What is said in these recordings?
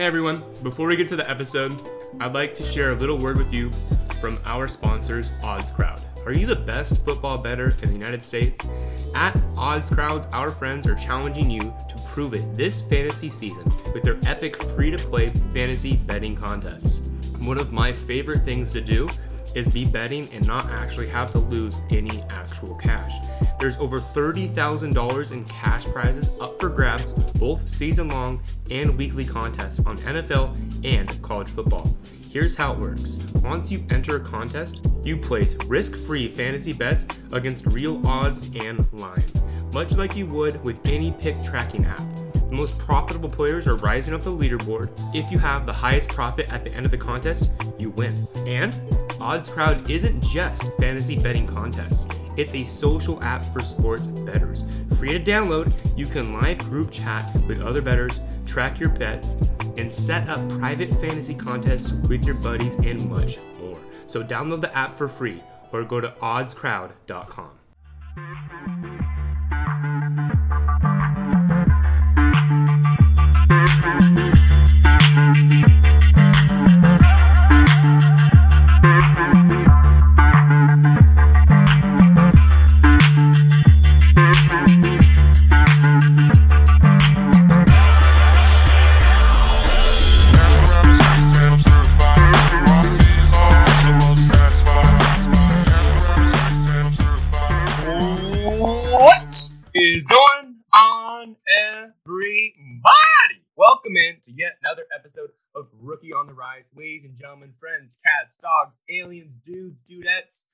Hey everyone, before we get to the episode, I'd like to share a little word with you from our sponsors, Odds Crowd. Are you the best football bettor in the United States? At Odds Crowds, our friends are challenging you to prove it this fantasy season with their epic free to play fantasy betting contests. One of my favorite things to do is be betting and not actually have to lose any actual cash. There's over $30,000 in cash prizes up for grabs, both season long and weekly contests on NFL and college football. Here's how it works. Once you enter a contest, you place risk free fantasy bets against real odds and lines, much like you would with any pick tracking app. The most profitable players are rising up the leaderboard. If you have the highest profit at the end of the contest, you win. And Odds Crowd isn't just fantasy betting contests. It's a social app for sports bettors. Free to download, you can live group chat with other bettors, track your bets, and set up private fantasy contests with your buddies and much more. So download the app for free or go to oddscrowd.com. episode of Rookie on the Rise. Ladies and gentlemen, friends, cats, dogs, aliens, dudes, dudettes,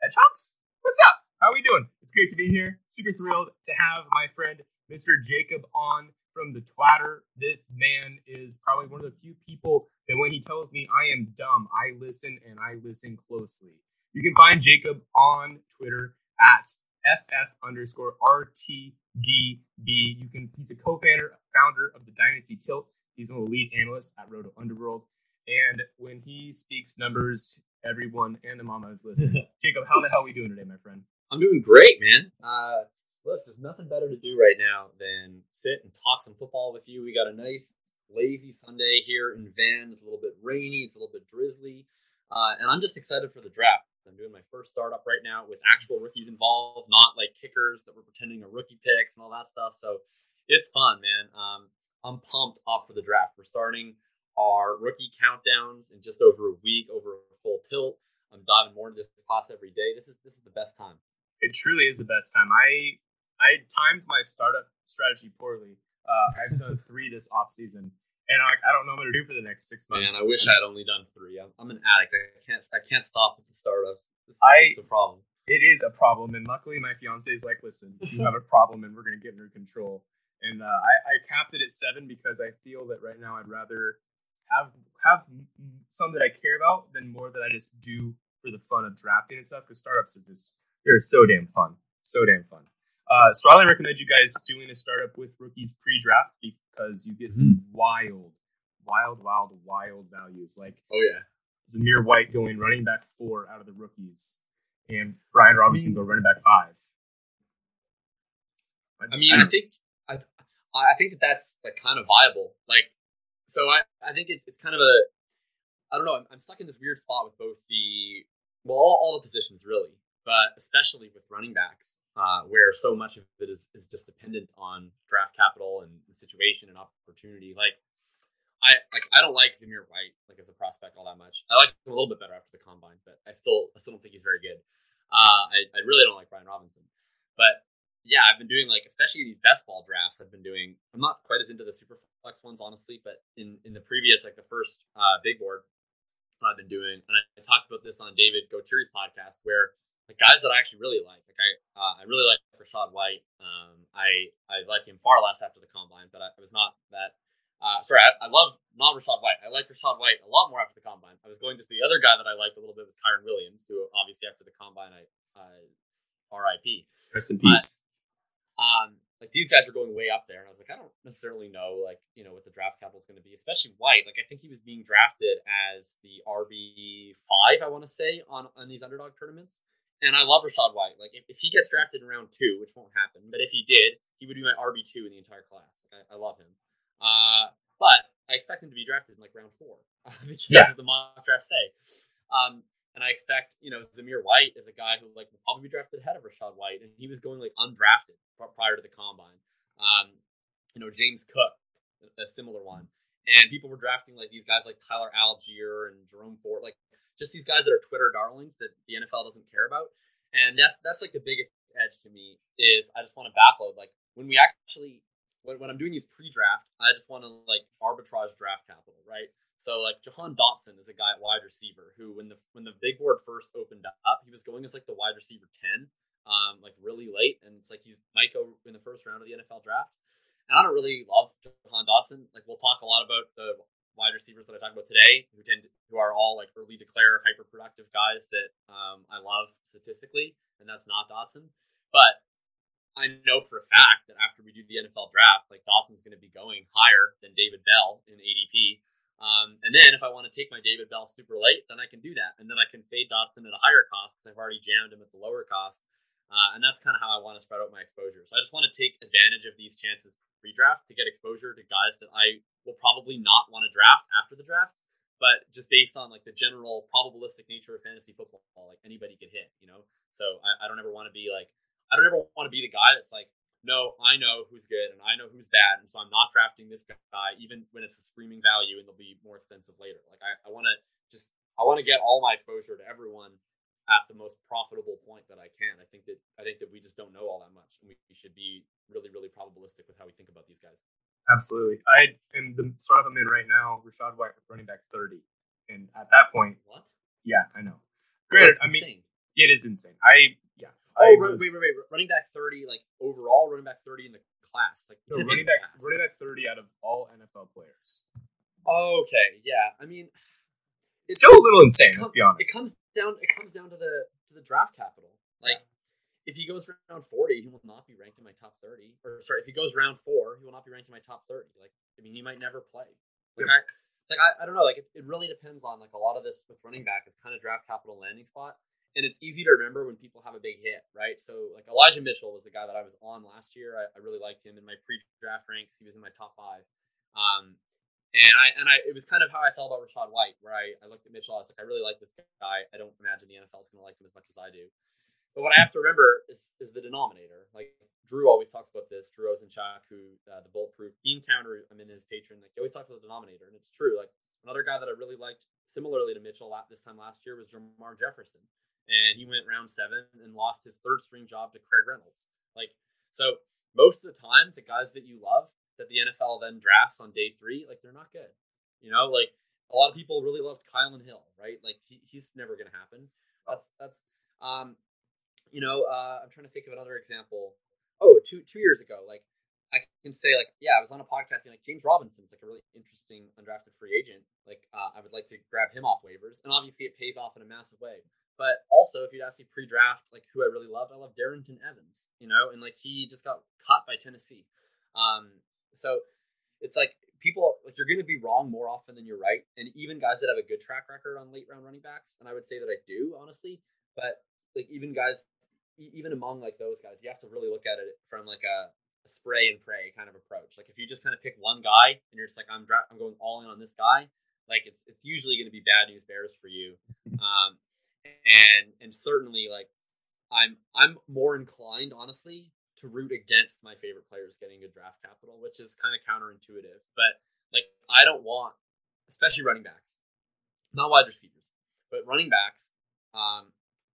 hedgehogs. What's up? How are we doing? It's great to be here. Super thrilled to have my friend Mr. Jacob on from the Twatter. This man is probably one of the few people that when he tells me I am dumb, I listen and I listen closely. You can find Jacob on Twitter at FF underscore RTDB. You can he's a co-founder founder of the Dynasty Tilt. He's one of the lead analysts at Roto Underworld. And when he speaks numbers, everyone and the mama is listening. Jacob, how the hell are we doing today, my friend? I'm doing great, man. Uh, look, there's nothing better to do right now than sit and talk some football with you. We got a nice, lazy Sunday here in Van. It's a little bit rainy, it's a little bit drizzly, uh, and I'm just excited for the draft. I'm doing my first startup right now with actual rookies involved, not like kickers that were pretending are rookie picks and all that stuff. So it's fun, man. Um, I'm pumped up for the draft. We're starting our rookie countdowns in just over a week, over a full tilt. I'm diving more into this class every day. This is this is the best time. It truly is the best time. I I timed my startup strategy poorly. Uh, I've done three this off season, and I, I don't know what to do for the next six Man, months. I wish I had only done three. I'm, I'm an addict. I can't. I can't stop with the startups. It's, I- it's a problem. it is a problem, and luckily my fiance is like, "Listen, you have a problem, and we're gonna get under control." And uh, I, I capped it at seven because I feel that right now I'd rather have have some that I care about than more that I just do for the fun of drafting and stuff. Because startups are just they're so damn fun, so damn fun. Uh, strongly recommend you guys doing a startup with rookies pre-draft because you get some wild, wild, wild, wild values. Like Oh yeah. Zamir White going running back four out of the rookies, and Brian Robinson go running back five. I mean, I think I, think that that's like kind of viable. Like, so I, I think it's, it's kind of a, I don't know. I'm, I'm stuck in this weird spot with both the, well, all, all the positions really, but especially with running backs, uh, where so much of it is, is just dependent on draft capital and the situation and opportunity. Like, I like I don't like Zamir White like as a prospect all that much. I like him a little bit better after the combine, but I still I still don't think he's very good. Uh, I, I really don't like Brian Robinson, but yeah, I've been doing like especially these best ball drafts. I've been doing. I'm not quite as into the super flex ones honestly, but in in the previous like the first uh, big board, I've been doing, and I, I talked about this on David Gotiri's podcast where the guys that I actually really like, like I uh, I really like Rachaad White. Um, I I like him far less after the combine, but I, I was not that. Uh, sorry, I, I love not Rachaad White. I like Rachaad White a lot more after the combine. I was going to the other guy that I liked a little bit was Kyren Williams, who obviously after the combine I uh, R.I.P. rest in peace. Um, like these guys were going way up there, and I was like, I don't necessarily know, like you know, what the draft capital is going to be, especially White. Like I think he was being drafted as the RB five, I want to say, on on these underdog tournaments. And I love Rachaad White. Like if, if he gets drafted in round two, which won't happen, but if he did, he would be my RB two in the entire class. Like, I, I love him. Uh, but I expect him to be drafted in like round four, which is Yeah. what the mock draft say. Um, and I expect, you know, Zamir White is a guy who like will probably be drafted ahead of Rachaad White, and he was going like undrafted prior to the combine. Um, you know, James Cook, a similar one, and people were drafting like these guys like Tyler Allgeier and Jerome Ford, like just these guys that are Twitter darlings that the NFL doesn't care about. And that's that's like the biggest edge to me is I just want to backload. Like when we actually when, when I'm doing these pre-draft, I just want to like arbitrage draft capital, right? So like Jahan Dotson is a guy at wide receiver who when the when the big board first opened up, he was going as like the wide receiver 10, um, like really late. And it's like he's might go in the first round of the NFL draft. And I don't really love Jahan Dotson. Like we'll talk a lot about the wide receivers that I talk about today, who tend to, who are all like early declare hyper productive guys that um, I love statistically, and that's not Dotson. But I know for a fact that after we do the NFL draft, like Dotson's going to be going higher than David Bell in ADP. Um, and then if I want to take my David Bell super late, then I can do that, and then I can fade Dotson at a higher cost because I've already jammed him at the lower cost. Uh, and that's kind of how I want to spread out my exposure. So I just want to take advantage of these chances pre-draft to get exposure to guys that I will probably not want to draft after the draft, but just based on like the general probabilistic nature of fantasy football, like anybody could hit, you know. So I, I don't ever want to be like I don't ever want to be the guy that's like, no, I know who's good and I know who's bad, and so I'm not drafting this guy even when it's a screaming value and they'll be more expensive later. Like I, I want to just I want to get all my exposure to everyone at the most profitable point that I can. I think that I think that we just don't know all that much, and we, we should be really really probabilistic with how we think about these guys. Absolutely. I am the start I'm in right now. Rachaad White running back thirty, and at that point, What? yeah, I know. Granted, That's I mean it is insane. I. Oh, wait, was- wait, wait, wait. Running back 30, like overall, running back 30 in the class. Like no, running back class. running back thirty out of all NFL players. Okay, yeah. I mean, It's still a little insane. it Let's be honest. It comes down. It comes down to the to the draft capital. Like, if he goes round 40, he will not be ranked in my top 30. Or sorry, if he goes round four, he will not be ranked in my top 30. Like, I mean, he might never play. Like, Yep. I, like I, I don't know. Like, it, it really depends on like a lot of this with running back is kind of draft capital landing spot. And it's easy to remember when people have a big hit, right? So, like Elijah Mitchell was the guy that I was on last year. I, I really liked him in my pre-draft ranks. He was in my top five. Um, and I and I it was kind of how I felt about Rachaad White, where I, I looked at Mitchell, I was like, I really like this guy. I don't imagine the NFL is gonna like him as much as I do. But what I have to remember is is the denominator. Like Drew always talks about this, Drew Ozenchak, who uh, the bulletproof bean counter, I'm in his Patreon, like he always talks about the denominator, and it's true. Like another guy that I really liked similarly to Mitchell at this time last year was Jermar Jefferson. And he went round seven and lost his third string job to Craig Reynolds. Like so most of the time the guys that you love that the NFL then drafts on day three, like they're not good. You know, like a lot of people really loved Kylin Hill, right? Like he, he's never gonna happen. That's that's um you know, uh I'm trying to think of another example. Oh, two two years ago, like I can say like, yeah, I was on a podcast being like James Robinson's like a really interesting undrafted free agent. Like uh, I would like to grab him off waivers. And obviously it pays off in a massive way. But also, if you'd ask me pre-draft, like who I really loved, I love Darrynton Evans. You know, and like he just got caught by Tennessee. Um, so it's like people like you're going to be wrong more often than you're right. And even guys that have a good track record on late round running backs, and I would say that I do honestly. But like even guys, even among like those guys, you have to really look at it from like a, a spray and pray kind of approach. Like if you just kind of pick one guy and you're just like I'm dra- I'm going all in on this guy, like it's it's usually going to be bad news bears for you. Um, and and certainly like I'm I'm more inclined honestly to root against my favorite players getting good draft capital, which is kind of counterintuitive. But like I don't want, especially running backs, not wide receivers, but running backs. Um,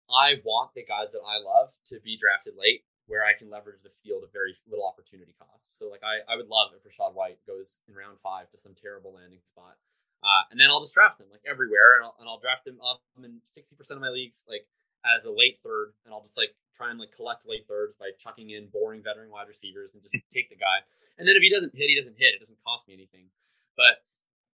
I want the guys that I love to be drafted late, where I can leverage the field at very little opportunity cost. So like I, I would love if Rachaad White goes in round five to some terrible landing spot. Uh, and then I'll just draft them like everywhere, and I'll, and I'll draft them up in sixty percent of my leagues, like as a late third, and I'll just like try and like collect late thirds by chucking in boring veteran wide receivers and just take the guy. And then if he doesn't hit, he doesn't hit. It doesn't cost me anything. But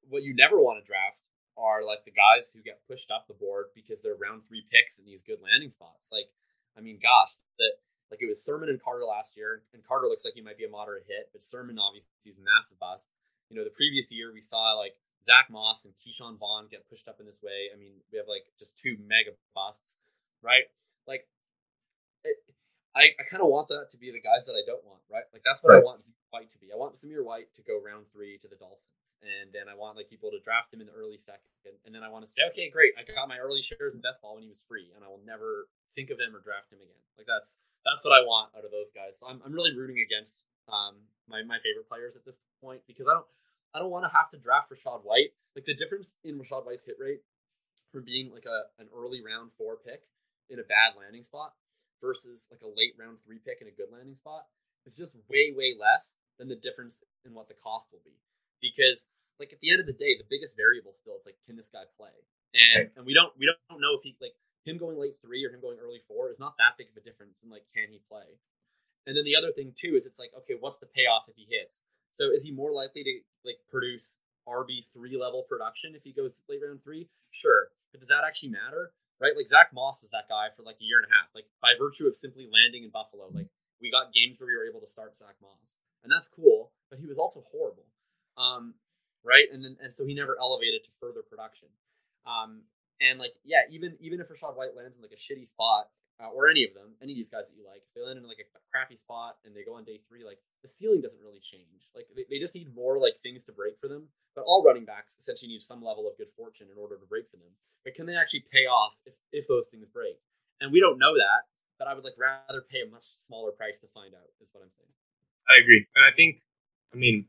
what you never want to draft are like the guys who get pushed up the board because they're round three picks in these good landing spots. Like, I mean, gosh, that like it was Sermon and Carter last year, and Carter looks like he might be a moderate hit, but Sermon obviously is a massive bust. You know, the previous year we saw like Zach Moss and Ke'Shawn Vaughn get pushed up in this way. I mean, we have like just two mega busts, right? Like, it, I, I kind of want that to be the guys that I don't want, right? Like that's what I Right. want White to be. I want Zamir White to go round three to the Dolphins, and then I want like people to draft him in the early second, and then I want to say, okay, great, I got my early shares in best ball when he was free, and I will never think of him or draft him again. Like that's that's what I want out of those guys. So I'm I'm really rooting against um my my favorite players at this point because I don't I don't want to have to draft Rachaad White. Like the difference in Rachaad White's hit rate from being like a an early round four pick in a bad landing spot versus like a late round three pick in a good landing spot is just way way less than the difference in what the cost will be. Because like at the end of the day, the biggest variable still is like can this guy play? And and we don't we don't know if he like him going late three or him going early four is not that big of a difference in like can he play? And then the other thing too is it's like okay, what's the payoff if he hits? So is he more likely to like produce RB three level production if he goes late round three? Sure, but does that actually matter? Right? Like Zach Moss was that guy for like a year and a half. Like by virtue of simply landing in Buffalo, like we got games where we were able to start Zach Moss, and that's cool. But he was also horrible, um, right? And then and so he never elevated to further production. Um, and like yeah, even even if Rachaad White lands in like a shitty spot, uh, or any of them, any of these guys that you like, if they land in like a crappy spot and they go on day three, like the ceiling doesn't really change. Like they, they just need more like things to break for them. But all running backs essentially need some level of good fortune in order to break for them. But can they actually pay off if, if those things break? And we don't know that. But I would like rather pay a much smaller price to find out. Is what I'm saying. I agree, and I think, I mean,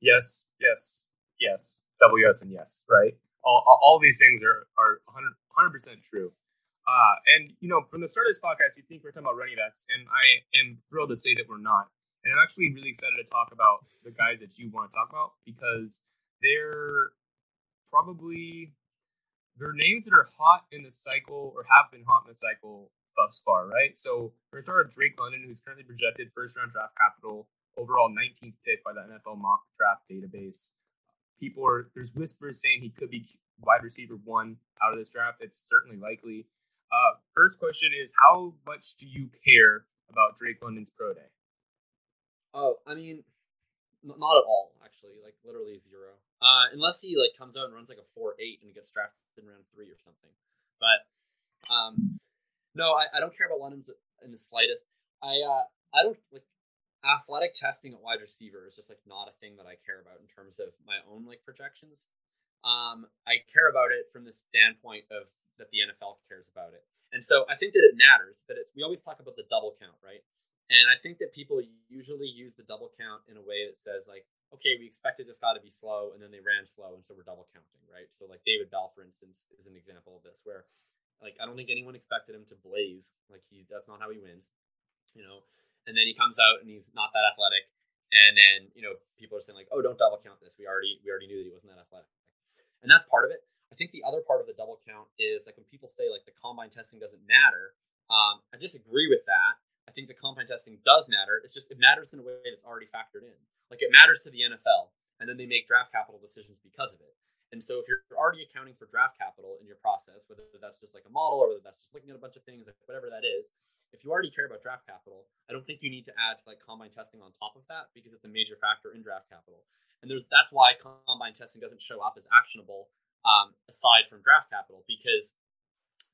yes, yes, yes, double yes and yes, right? All, all, all these things are are 100 percent true. Uh, and you know, from the start of this podcast, you think we're talking about running backs, and I am thrilled to say that we're not. And I'm actually really excited to talk about the guys that you want to talk about because they're probably they're names that are hot in the cycle or have been hot in the cycle thus far, right? So we're gonna start with Drake London, who's currently projected first round draft capital, overall 19th pick by the NFL mock draft database. People are there's whispers saying he could be wide receiver one out of this draft. It's certainly likely. Uh, first question is how much do you care about Drake London's pro day? Oh, I mean, not at all. Actually, like literally zero. Uh, unless he like comes out and runs like a four eight and gets drafted in round three or something. But um, no, I, I don't care about London's in the slightest. I uh, I don't like athletic testing at wide receiver is just like not a thing that I care about in terms of my own like projections. Um, I care about it from the standpoint of that the NFL cares about it. And so I think that it matters that it's we always talk about the double count, right? And I think that people usually use the double count in a way that says like, okay, we expected this guy to be slow and then they ran slow and so we're double counting, right? So like David Bell, for instance, is an example of this where like I don't think anyone expected him to blaze. Like he that's not how he wins. You know. And then he comes out and he's not that athletic. And then, you know, people are saying like, oh, don't double count this. We already we already knew that he wasn't that athletic. And that's part of it. I think the other part of the double count is like when people say like the combine testing doesn't matter. Um, I disagree with that. I think the combine testing does matter. It's just it matters in a way that's already factored in. Like it matters to the NFL, and then they make draft capital decisions because of it. And so if you're already accounting for draft capital in your process, whether that's just like a model or whether that's just looking at a bunch of things, like whatever that is, if you already care about draft capital, I don't think you need to add like combine testing on top of that because it's a major factor in draft capital. And there's that's why combine testing doesn't show up as actionable um, aside from draft capital because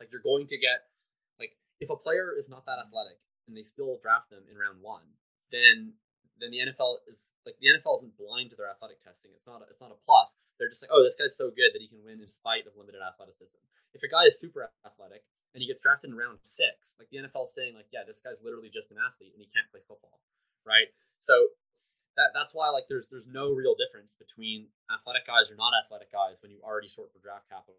like you're going to get like if a player is not that athletic and they still draft them in round one, then then the NFL is like the NFL isn't blind to their athletic testing. It's not a, it's not a plus. They're just like, oh, this guy's so good that he can win in spite of limited athleticism. If a guy is super athletic and he gets drafted in round six, like the NFL is saying, like, yeah, this guy's literally just an athlete and he can't play football, right? So that that's why like there's there's no real difference between athletic guys or not athletic guys when you already sort for draft capital.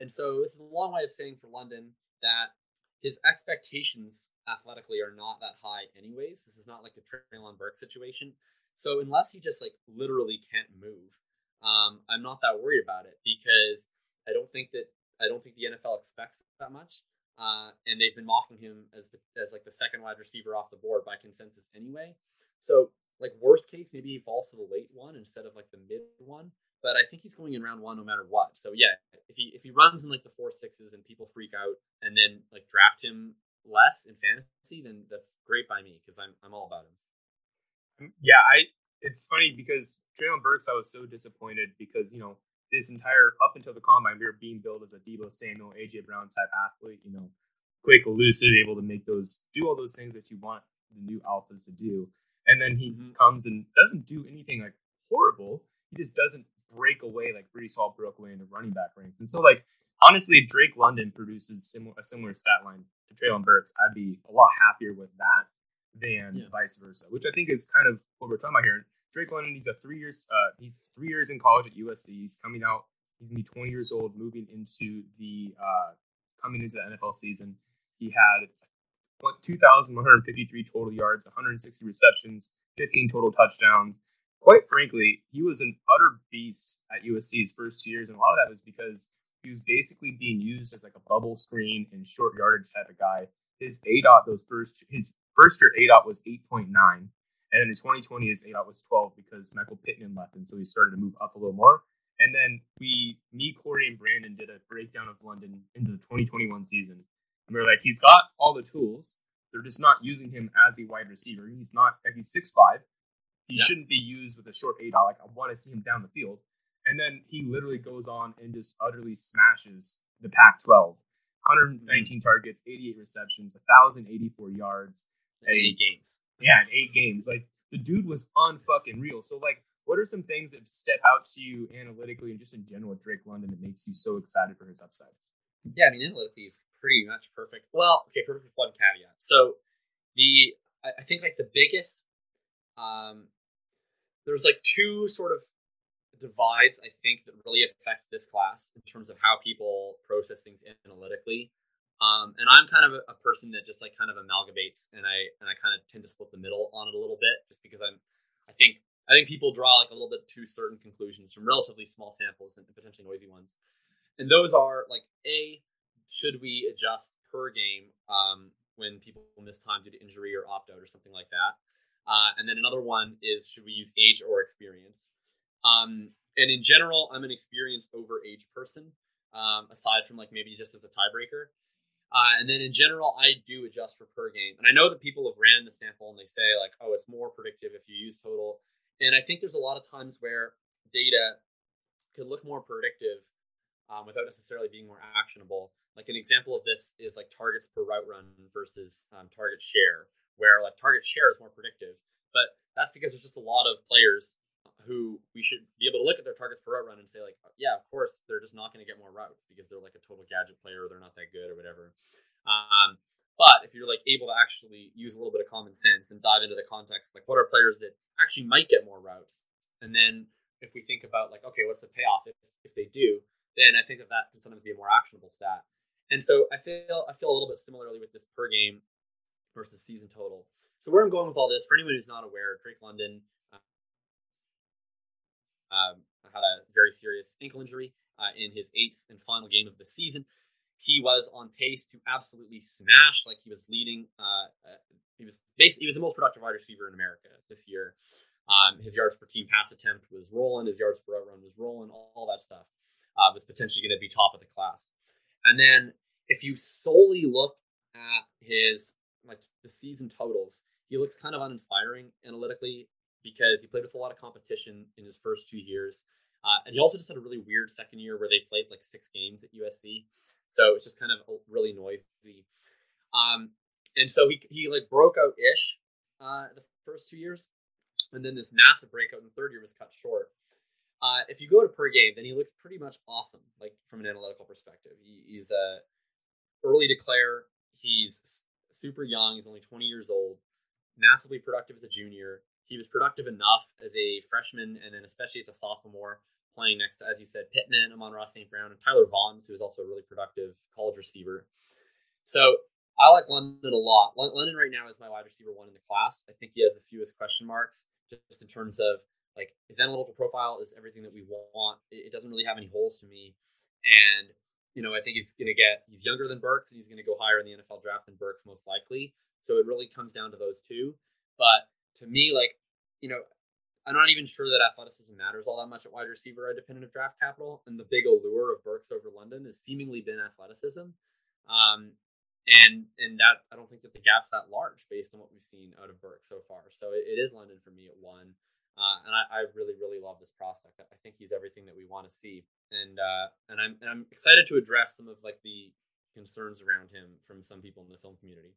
And so this is a long way of saying for London that his expectations athletically are not that high anyways. This is not like a Treylon Burke situation. So unless he just like literally can't move, um, I'm not that worried about it because I don't think that I don't think the NFL expects that much. Uh, and they've been mocking him as as like the second wide receiver off the board by consensus anyway. So like worst case, maybe he falls to the late one instead of like the mid one. But I think he's going in round one no matter what. So yeah, if he if he runs in like the four sixes and people freak out and then like draft him less in fantasy, then that's great by me because I'm I'm all about him. Mm, yeah, I it's funny because Treylon Burks, I was so disappointed because you know this entire up until the combine, we were being billed as a Deebo Samuel, AJ Brown type athlete. You know, quick, elusive, able to make those do all those things that you want the new alphas to do and then he mm-hmm. comes and doesn't do anything like horrible. He just doesn't break away like Breece Hall broke away into running back ranks. And so like honestly, Drake London produces similar a similar stat line to Treylon Burks. I'd be a lot happier with that than Yeah. vice versa, which I think is kind of what we're talking about here. Drake London, he's a three years uh, he's three years in college at USC. He's coming out. He's gonna be 20 years old, moving into the uh, coming into the NFL season. He had 2,153 total yards, 160 receptions, 15 total touchdowns. Quite frankly, he was an utter beast at USC's first two years, and a lot of that was because he was basically being used as like a bubble screen and short yardage type of guy. His A dot those first his first year A dot was 8.9, and then in 2020 his A dot was 12 because Michael Pittman left, and so he started to move up a little more. And then we, me, Corey, and Brandon did a breakdown of London into the 2021 season, and We're like, he's got all the tools. They're just not using him as a wide receiver. He's not. Like he's six five. He Yeah. shouldn't be used with a short dot. Like I want to see him down the field. And then he literally goes on and just utterly smashes the Pac-12. 119 targets, 88 receptions, 1,084 yards. eight games. Yeah, in eight games. Like the dude was unfucking real. So like, what are some things that step out to you analytically and just in general with Drake London that makes you so excited for his upside? Yeah, I mean, analytically, pretty much perfect. Well, okay, perfect with one caveat. So the I, think like the biggest um there's like two sort of divides I think that really affect this class in terms of how people process things analytically. Um, and I'm kind of a, a person that just like kind of amalgamates, and I and I kind of tend to split the middle on it a little bit, just because I'm I think I think people draw like a little bit too certain conclusions from relatively small samples and potentially noisy ones. And those are like a should we adjust per game um, when people miss time due to injury or opt out or something like that? Uh, and then another one is should we use age or experience? Um, and in general, I'm an experience over age person, um, aside from like maybe just as a tiebreaker. Uh, and then in general, I do adjust for per game. And I know that people have ran the sample and they say like, oh, it's more predictive if you use total. And I think there's a lot of times where data could look more predictive um, without necessarily being more actionable. Like an example of this is like targets per route run versus um, target share, where like target share is more predictive. But that's because there's just a lot of players who we should be able to look at their targets per route run and say like, yeah, of course they're just not going to get more routes because they're like a total gadget player or they're not that good or whatever. Um, but if you're like able to actually use a little bit of common sense and dive into the context, like what are players that actually might get more routes, and then if we think about like, okay, what's the payoff if, if they do, then I think that that can sometimes be a more actionable stat. And so I feel I feel a little bit similarly with this per game versus season total. So where I'm going with all this, for anyone who's not aware, Drake London uh, um, had a very serious ankle injury uh, in his eighth and final game of the season. He was on pace to absolutely smash, like he was leading. Uh, uh, he was basically he was the most productive wide receiver in America this year. Um, his yards per team pass attempt was rolling. His yards per outrun was rolling. All, all that stuff uh, was potentially going to be top of the class. And then if you solely look at his like the season totals, he looks kind of uninspiring analytically because he played with a lot of competition in his first two years. Uh, and he also just had a really weird second year where they played like six games at USC. So it's just kind of really noisy. Um, and so he, he like broke out ish uh, the first two years. And then this massive breakout in the third year was cut short. Uh, if you go to per game, then he looks pretty much awesome, like from an analytical perspective. He, he's a early declare. He's super young. He's only 20 years old. Massively productive as a junior. He was productive enough as a freshman, and then especially as a sophomore, playing next to, as you said, Pittman, Amon-Ra St. Brown, and Tyler Vaughns, who is also a really productive college receiver. So I like London a lot. London right now is my wide receiver one in the class. I think he has the fewest question marks, just in terms of like his analytical profile is everything that we want. It, doesn't really have any holes to me, and you know I think he's gonna get he's younger than Burks and he's gonna go higher in the NFL draft than Burks most likely. So it really comes down to those two. But to me, like you know, I'm not even sure that athleticism matters all that much at wide receiver, independent of draft capital. And the big allure of Burks over London has seemingly been athleticism. Um, and and that I don't think that the gap's that large based on what we've seen out of Burke so far. So it, it is London for me at one, uh, and I, I really really love this prospect. I think he's everything that we want to see, and uh, and I'm and I'm excited to address some of like the concerns around him from some people in the film community.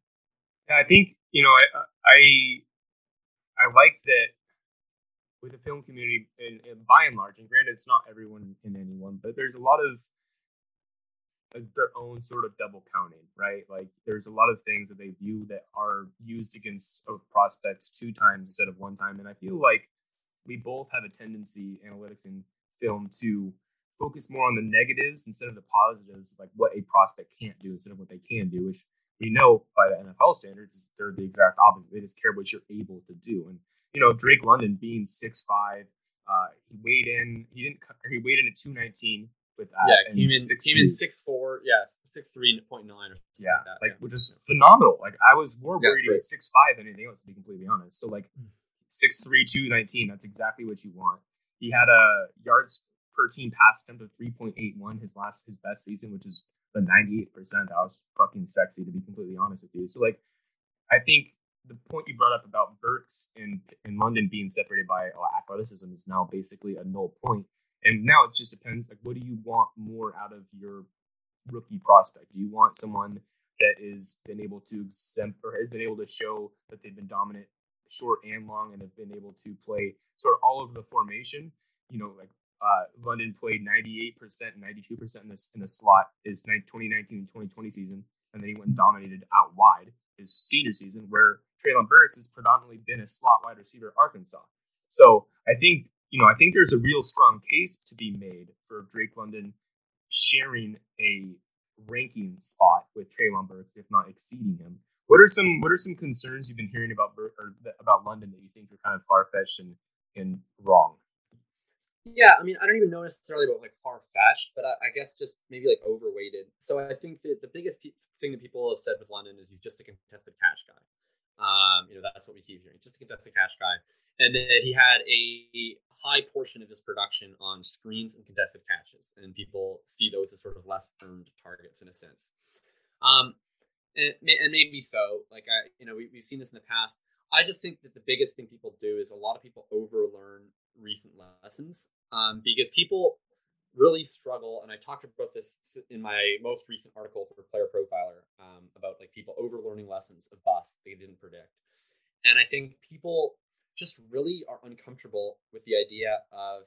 Yeah, I think you know I I I like that with the film community, and, and by and large, and granted, it's not everyone in anyone, but there's a lot of their own sort of double counting, right? Like there's a lot of things that they view that are used against prospects two times instead of one time, and I feel like we both have a tendency, analytics and film, to focus more on the negatives instead of the positives, like what a prospect can't do instead of what they can do, which we know by the NFL standards they're the exact opposite. They just care what you're able to do, and you know Drake London being six five, uh, he weighed in. He didn't. He weighed in at two nineteen with that. Yeah, came in six, came in six four. Yeah, six three point nine or yeah, like, that, like yeah. which is phenomenal. Like I was more worried he was six five than anything else, to be completely honest. So like hmm. Six three two nineteen, that's exactly what you want. He had a yards per team pass attempt of three point eight one his last his best season, which is the ninety eighth percent. That was fucking sexy to be completely honest with you. So like I think the point you brought up about Burks in in London being separated by uh, athleticism is now basically a null point. point and now it just depends like what do you want more out of your rookie prospect? Do you want someone that is been able to exempt or has been able to show that they've been dominant short and long and have been able to play sort of all over the formation? You know, like uh, London played 98%, and 92% in in the slot his 2019 and 2020 season, and then he went and dominated out wide his senior season, where Treylon Burks has predominantly been a slot wide receiver at Arkansas. So I think you know, I think there's a real strong case to be made for Drake London sharing a ranking spot with Treylon Burks, if not exceeding him. What are some What are some concerns you've been hearing about about London that you think are kind of far fetched and and wrong? Yeah, I mean, I don't even know necessarily about like far fetched, but I, I, guess just maybe like overweighted. So I think that the biggest pe- thing that people have said with London is he's just a contested catch guy. Um, you know, that's what we keep hearing, just a contested catch guy and that he had a high portion of his production on screens and contested catches, and people see those as sort of less earned targets in a sense. Um, and, and maybe so. Like I, you know, we, we've seen this in the past. I just think that the biggest thing people do is a lot of people overlearn recent lessons um, because people really struggle. And I talked about this in my most recent article for Player Profiler um, about like people overlearning lessons of bust they didn't predict. And I think people just really are uncomfortable with the idea of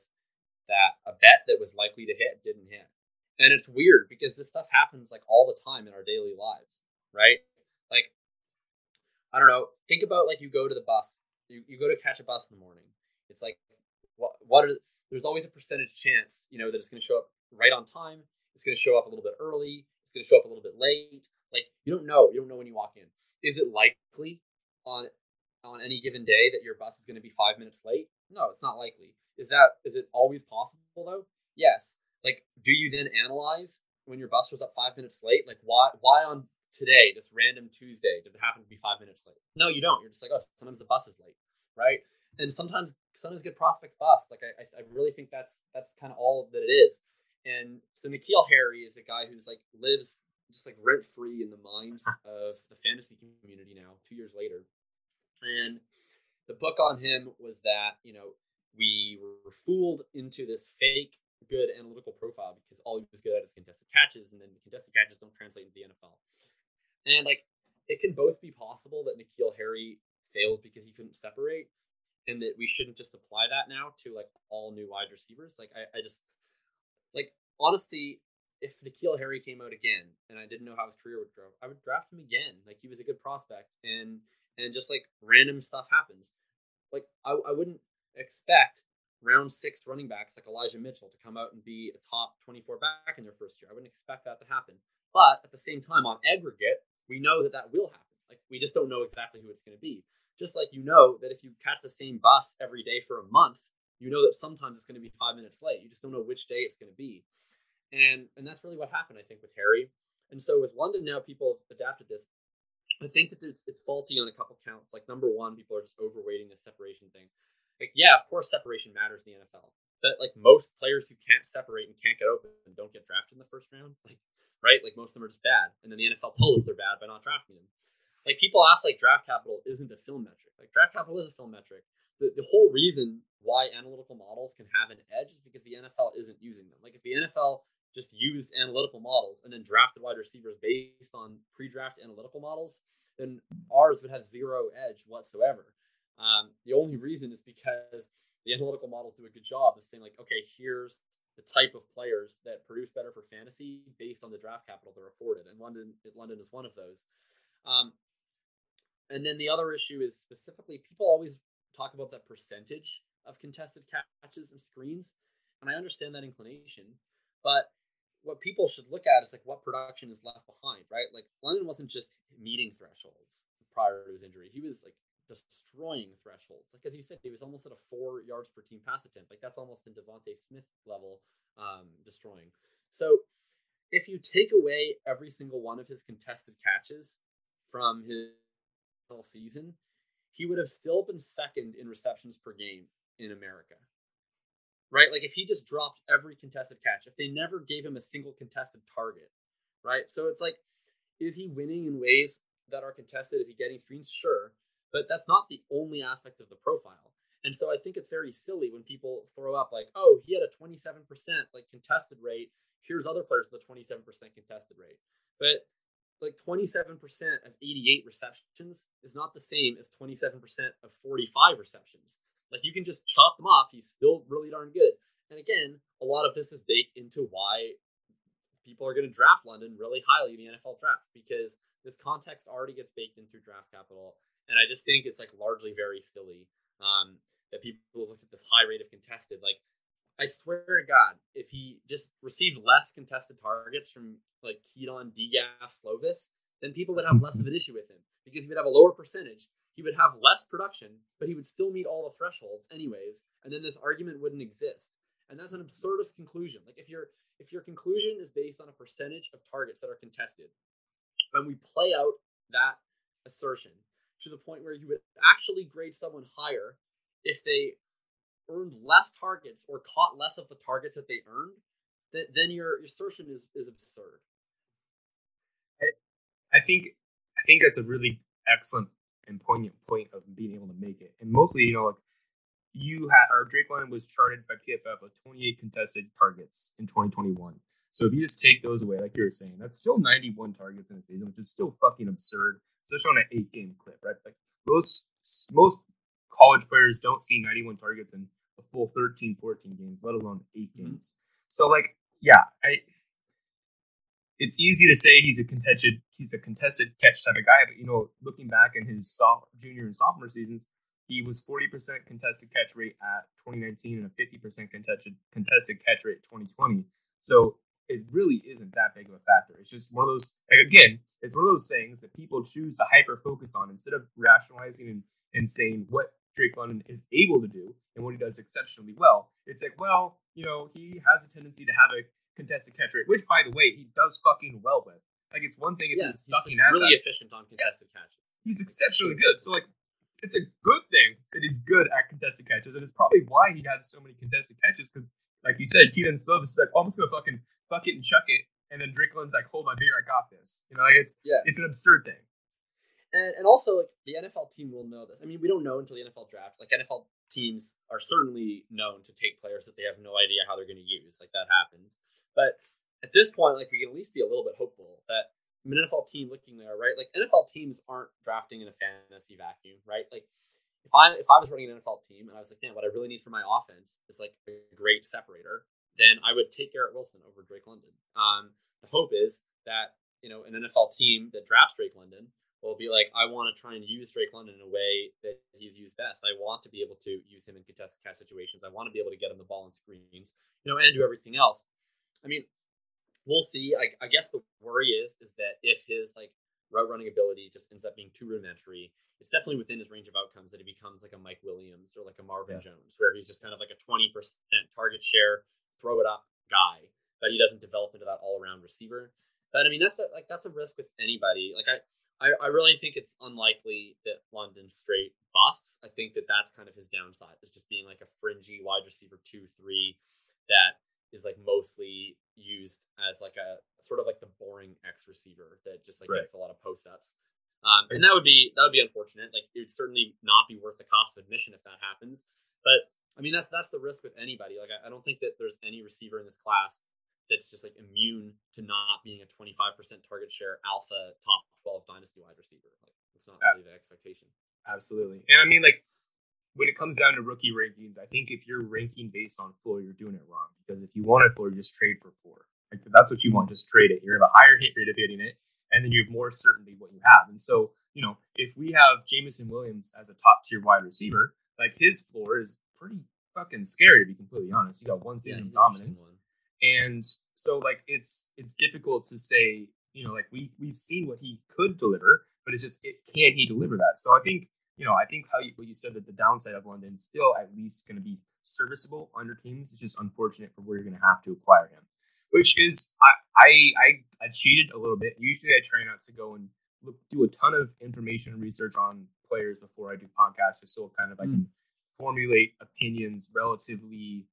that a bet that was likely to hit didn't hit. And it's weird because this stuff happens like all the time in our daily lives, right? Like, I don't know, think about like you go to the bus, you, you go to catch a bus in the morning. It's like, what, what are, there's always a percentage chance, you know, that it's going to show up right on time. It's going to show up a little bit early. It's going to show up a little bit late. Like, you don't know. You don't know when you walk in. Is it likely on on any given day that your bus is going to be five minutes late? No, it's not likely. Is that is it always possible though? Yes. Like, do you then analyze when your bus was up five minutes late? Like, why why on today, this random Tuesday, did it happen to be five minutes late? No, you don't. You're just like, oh, sometimes the bus is late, right? And sometimes sometimes good prospects bust. Like, I I really think that's that's kind of all that it is. And so N'Keal Harry is a guy who's like lives just like rent free in the minds of the fantasy community now, two years later. And the book on him was that, you know, we were fooled into this fake good analytical profile because all he was good at is contested catches, and then the contested catches don't translate into the NFL. And like it can both be possible that N'Keal Harry failed because he couldn't separate, and that we shouldn't just apply that now to like all new wide receivers. Like I, I just like honestly, if N'Keal Harry came out again and I didn't know how his career would grow, I would draft him again. Like he was a good prospect, and and just like random stuff happens. Like I, I wouldn't expect round six running backs like Elijah Mitchell to come out and be a top 24 back in their first year. I wouldn't expect that to happen. But at the same time, on aggregate, we know that that will happen. Like we just don't know exactly who it's going to be. Just like you know that if you catch the same bus every day for a month, you know that sometimes it's going to be five minutes late. You just don't know which day it's going to be. And and that's really what happened, I think, with Harry. And so with London now, people have adapted this. I think that it's, it's faulty on a couple counts. Like number one, people are just overweighting the separation thing. Like, yeah, of course, separation matters in the NFL. But like most players who can't separate and can't get open don't get drafted in the first round, like right, like most of them are just bad, and then the NFL tells us they're bad by not drafting them. Like people ask, like draft capital isn't a film metric. Like draft capital is a film metric. The, the whole reason why analytical models can have an edge is because the NFL isn't using them. Like if the NFL just used analytical models and then drafted wide receivers based on pre-draft analytical models, then ours would have zero edge whatsoever. Um, the only reason is because the analytical models do a good job of saying like, okay, here's the type of players that produce better for fantasy based on the draft capital they're afforded, and London London is one of those. Um, and then the other issue is specifically people always talk about that percentage of contested catches and screens, and I understand that inclination, but what people should look at is like what production is left behind, right? Like London wasn't just meeting thresholds prior to his injury; he was like destroying thresholds. Like as you said, he was almost at a four yards per team pass attempt. Like that's almost in DeVonta Smith level um, destroying. So if you take away every single one of his contested catches from his whole season, he would have still been second in receptions per game in America. Right? Like if he just dropped every contested catch, if they never gave him a single contested target, right? So it's like, is he winning in ways that are contested? Is he getting screens? Sure. But that's not the only aspect of the profile. And so I think it's very silly when people throw up like, oh, he had a 27% like contested rate. Here's other players with a 27% contested rate. But like 27% of 88 receptions is not the same as 27% of 45 receptions. Like you can just chop them off. He's still really darn good. And again, a lot of this is baked into why people are going to draft London really highly in the NFL draft because this context already gets baked in through draft capital and I just think it's like largely very silly um, that people have looked at this high rate of contested. Like, I swear to God, if he just received less contested targets from like Kedon, DeGaf, Slovis, then people would have less of an issue with him because he would have a lower percentage. He would have less production, but he would still meet all the thresholds anyways, and then this argument wouldn't exist. And that's an absurdist conclusion. Like if your if your conclusion is based on a percentage of targets that are contested, and we play out that assertion to the point where you would actually grade someone higher if they earned less targets or caught less of the targets that they earned, then, then your assertion is, is absurd. I, I think I think that's a really excellent and poignant point of being able to make it. And mostly, you know, like you had our Drake line was charted by PFF with 28 contested targets in 2021. So if you just take those away, like you were saying, that's still 91 targets in a season, which is still fucking absurd especially on an eight game clip, right? Like most most college players don't see 91 targets in a full 13, 14 games, let alone 8 mm-hmm. games. So like, yeah, I it's easy to say he's a contested he's a contested catch type of guy, but you know, looking back in his soft, junior and sophomore seasons, he was 40% contested catch rate at 2019 and a 50% contested contested catch rate 2020. So it really isn't that big of a factor. It's just one of those, again, it's one of those things that people choose to hyper focus on instead of rationalizing and, and saying what Drake London is able to do and what he does exceptionally well. It's like, well, you know, he has a tendency to have a contested catch rate, which, by the way, he does fucking well with. Like, it's one thing if yeah, he's sucking he's really efficient on contested yeah. catches. He's exceptionally good. So, like, it's a good thing that he's good at contested catches, and it's probably why he has so many contested catches. Because, like you said, Kedon Slovis is like, oh, I'm just gonna fucking fuck it and chuck it, and then Drake London's like, hold my beer, I got this. You know, like it's yeah. it's an absurd thing. And, and also, like the NFL team will know this. I mean, we don't know until the NFL draft. Like NFL teams are certainly known to take players that they have no idea how they're going to use. Like that happens. But at this point, like we can at least be a little bit hopeful that I mean, an NFL team looking there, right? Like NFL teams aren't drafting in a fantasy vacuum, right? Like if I if I was running an NFL team and I was like, man, what I really need for my offense is like a great separator then I would take Garrett Wilson over Drake London. Um, the hope is that you know an NFL team that drafts Drake London will be like, I want to try and use Drake London in a way that he's used best. I want to be able to use him in contested catch situations. I want to be able to get him the ball in screens, you know, and do everything else. I mean, we'll see. I, I guess the worry is is that if his like route running ability just ends up being too rudimentary, it's definitely within his range of outcomes that he becomes like a Mike Williams or like a Marvin yeah. Jones, where he's just kind of like a 20% target share, throw it up guy, but he doesn't develop into that all around receiver. But I mean, that's a, like that's a risk with anybody. Like I, I, I really think it's unlikely that London straight busts. I think that that's kind of his downside. It's just being like a fringy wide receiver two, three that is like mostly used as like a sort of like the boring X receiver that just like right. gets a lot of post ups. Um, and that would be that would be unfortunate. Like it would certainly not be worth the cost of admission if that happens. But I mean, that's that's the risk with anybody. Like, I, I don't think that there's any receiver in this class that's just like immune to not being a 25% target share alpha top 12 dynasty wide receiver. Like, it's not really the expectation. Absolutely. And I mean, like, when it comes down to rookie rankings, I think if you're ranking based on floor, you're doing it wrong. Because if you want a floor, you just trade for four. Like if that's what you want. Just trade it. You have a higher hit rate of hitting it, and then you have more certainty what you have. And so, you know, if we have Jameson Williams as a top tier wide receiver, like his floor is pretty fucking scary to be completely honest. You got one season of dominance, and so like it's it's difficult to say. You know, like we we've seen what he could deliver, but it's just it, can he deliver that? So I think you know I think how you, what you said that the downside of London still at least going to be serviceable under teams. It's just unfortunate for where you're going to have to acquire him, which is I I I, I cheated a little bit. Usually I try not to go and look, do a ton of information and research on players before I do podcasts, just so kind of I can formulate opinions relatively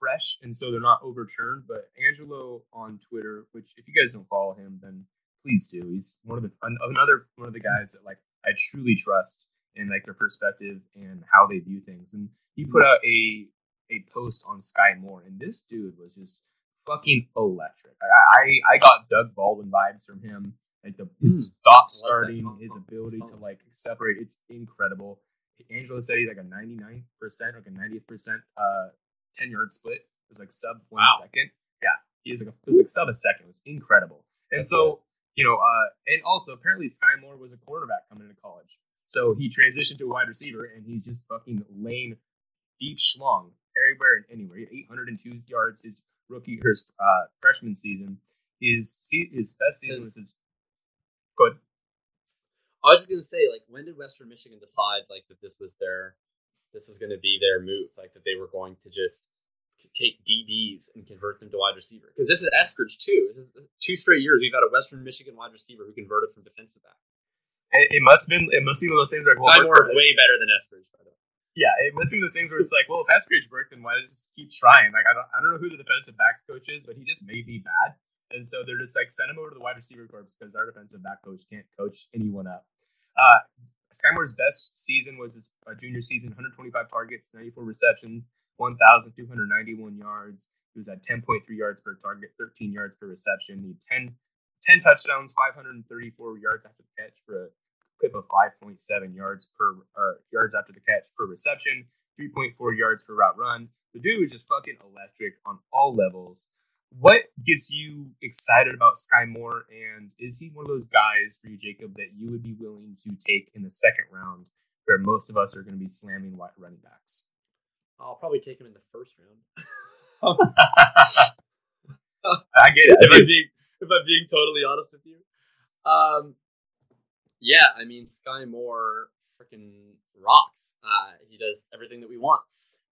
fresh and so they're not overturned. But Angelo on Twitter, which if you guys don't follow him, then please do. He's one of the an- another one of the guys that like I truly trust in like their perspective and how they view things. And he put out a a post on Sky Moore, and this dude was just fucking electric. I I, I got Doug Baldwin vibes from him. Like the his hmm. stop starting, his ability to like separate, it's incredible. Angelo said he's like a 99 percent, like a 90th percent, uh, 10 yard split. It was like sub one Wow. second. Yeah, he is like a, it was like sub a second. It was incredible. And so you know, uh, and also apparently Sky Moore was a quarterback coming into college, so he transitioned to a wide receiver, and he's just fucking laying deep schlong everywhere and anywhere. He had 802 yards his rookie his uh, freshman season. His his best season was his. Good. I was just gonna say, like, when did Western Michigan decide like that this was their, this was gonna be their move, like that they were going to just take DBs and convert them to wide receiver? Because this is Eskridge too. This is two straight years we've had a Western Michigan wide receiver who converted from defensive back. It, it must have been. It must be one of those things where like, well, Moore is way better than Eskridge, by the way. Yeah, it must be one of those things where it's like, well, if Eskridge worked, then why just keep trying? Like, I don't, I don't know who the defensive backs coach is, but he just may be bad, and so they're just like send him over to the wide receiver corps because our defensive back coach can't coach anyone up. Uh, Sky Moore's best season was his uh, junior season: 125 targets, 94 receptions, 1,291 yards. He was at 10.3 yards per target, 13 yards per reception. He had 10, 10 touchdowns, 534 yards after the catch for a clip of 5.7 yards per yards after the catch per reception, 3.4 yards per route run. The dude is just fucking electric on all levels. What gets you excited about Sky Moore, and is he one of those guys for you, Jacob, that you would be willing to take in the second round, where most of us are going to be slamming white running backs? I'll probably take him in the first round. I get it. if I'm being if I'm being totally honest with you. Um, yeah, I mean Sky Moore freaking rocks. Uh, he does everything that we want.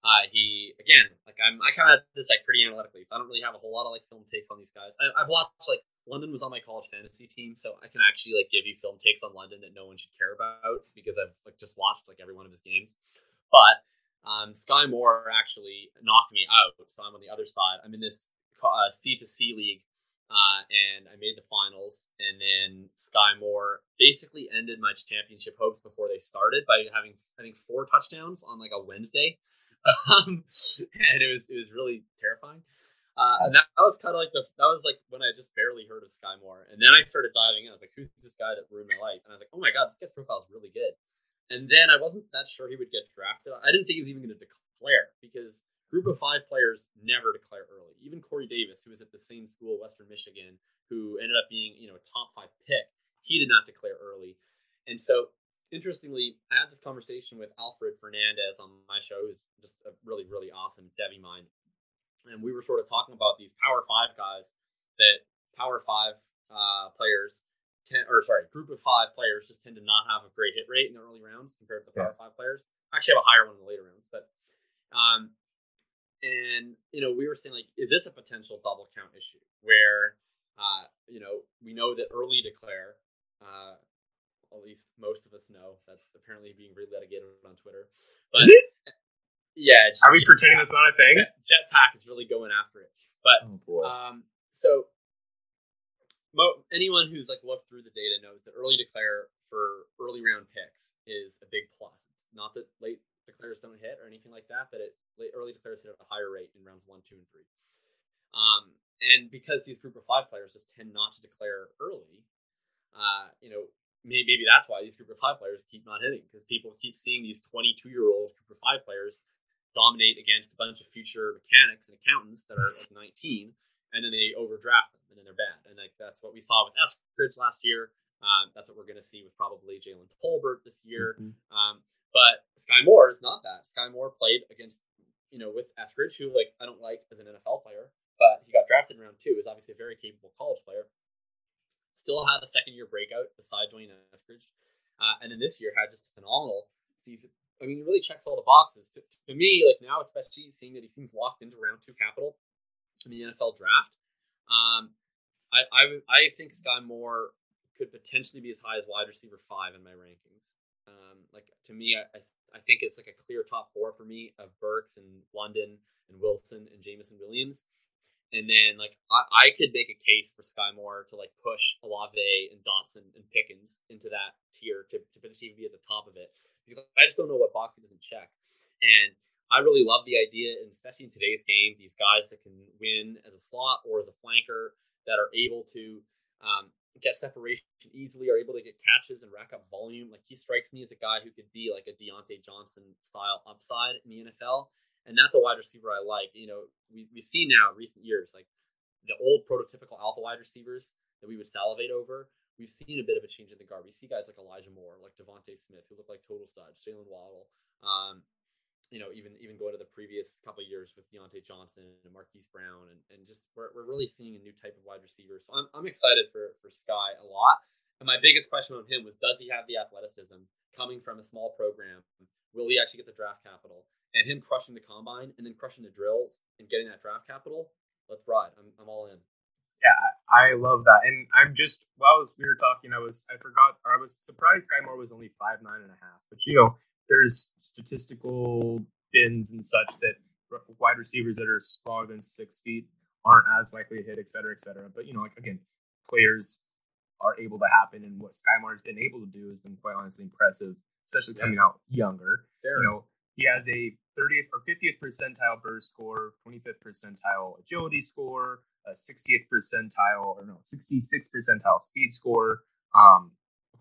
Uh, he again, like I'm, I kind of this like pretty analytically, so I don't really have a whole lot of like film takes on these guys. I, I've watched like London was on my college fantasy team, so I can actually like give you film takes on London that no one should care about because I've like just watched like every one of his games. But um, Sky Moore actually knocked me out, so I'm on the other side. I'm in this uh, C2C league, uh, and I made the finals. And then Sky Moore basically ended my championship hopes before they started by having I think four touchdowns on like a Wednesday, um, and it was it was really terrifying. Uh, and that, that was kind of like the that was like when I just barely heard of Sky Moore, and then I started diving in. I was like, "Who's this guy that ruined my life?" And I was like, "Oh my god, this guy's profile is really good." And then I wasn't that sure he would get drafted. I didn't think he was even going to declare because group of five players never declare early. Even Corey Davis, who was at the same school, Western Michigan, who ended up being you know a top five pick, he did not declare early. And so, interestingly, I had this conversation with Alfred Fernandez on my show, who's just a really really awesome Devy mind, and we were sort of talking about these Power Five guys that Power Five uh, players. Ten, or sorry, group of five players just tend to not have a great hit rate in the early rounds compared to the Power Five players. I actually have a higher one in the later rounds, but um, and you know, we were saying like, is this a potential double count issue where, uh, you know, we know that early declare, uh, at least most of us know that's apparently being relitigated on Twitter. But Is it? yeah, Are we pretending that's not a thing? Jetpack is really going after it. But Oh um, so mo- anyone who's like looked through the data knows that early declare for early round picks is a big plus. It's not that late declares don't hit or anything like that, but it late, early declares hit at a higher rate in rounds one, two, and three. Um, and because these group of five players just tend not to declare early, uh, you know, maybe, maybe that's why these group of five players keep not hitting because people keep seeing these 22 year old group of five players dominate against a bunch of future mechanics and accountants that are like 19, and then they overdraft them and then they're bad. And like that's what we saw with Eskridge last year. Um, that's what we're going to see with probably Jalen Tolbert this year. Mhm. Um, but Sky Moore is not that. Sky Moore played against, you know, with Eskridge, who like I don't like as an NFL player, but he got drafted in round two. Is obviously a very capable college player. Still had a second year breakout beside D'Wayne Eskridge, uh, and then this year had just a phenomenal season. I mean, he really checks all the boxes. To, to me, like now, especially seeing that he seems locked into round two capital in the NFL draft, um, I, I I think Sky Moore could potentially be as high as wide receiver five in my rankings. Um, like to me, I, I think it's like a clear top four for me of Burks and London and Wilson and Jameson Williams. And then like I, I could make a case for Sky Moore to like push Olave and Dotson and Pickens into that tier to, to potentially be at the top of it. Because I just don't know what box he doesn't check. And I really love the idea, and especially in today's game, these guys that can win as a slot or as a flanker that are able to um, get separation easily, are able to get catches and rack up volume. Like he strikes me as a guy who could be like a Diontae Johnson style upside in the NFL, and that's a wide receiver I like. You know, we we see now in recent years like the old prototypical alpha wide receivers that we would salivate over. We've seen a bit of a change in the guard. We see guys like Elijah Moore, like DeVonta Smith, who look like total studs. Jalen Waddle. Um, you know, even even going to the previous couple years with Diontae Johnson and Marquise Brown, and, and just we're, we're really seeing a new type of wide receiver. So I'm, I'm excited for for Sky a lot. And my biggest question on him was, does he have the athleticism coming from a small program? Will he actually get the draft capital? And him crushing the combine and then crushing the drills and getting that draft capital, let's ride. I'm, I'm all in. Yeah, I love that, and I'm just while we were talking, I was I forgot or I was surprised Sky Moore was only five nine and a half. But you know, there's statistical bins and such that wide receivers that are smaller than six feet aren't as likely to hit, et cetera, et cetera. But you know, like again, players are able to happen, and what Sky Moore has been able to do has been quite honestly impressive, especially coming out younger. There. You know, he has a 30th or 50th percentile burst score, 25th percentile agility score, a 60th percentile or no, 66th percentile speed score, um,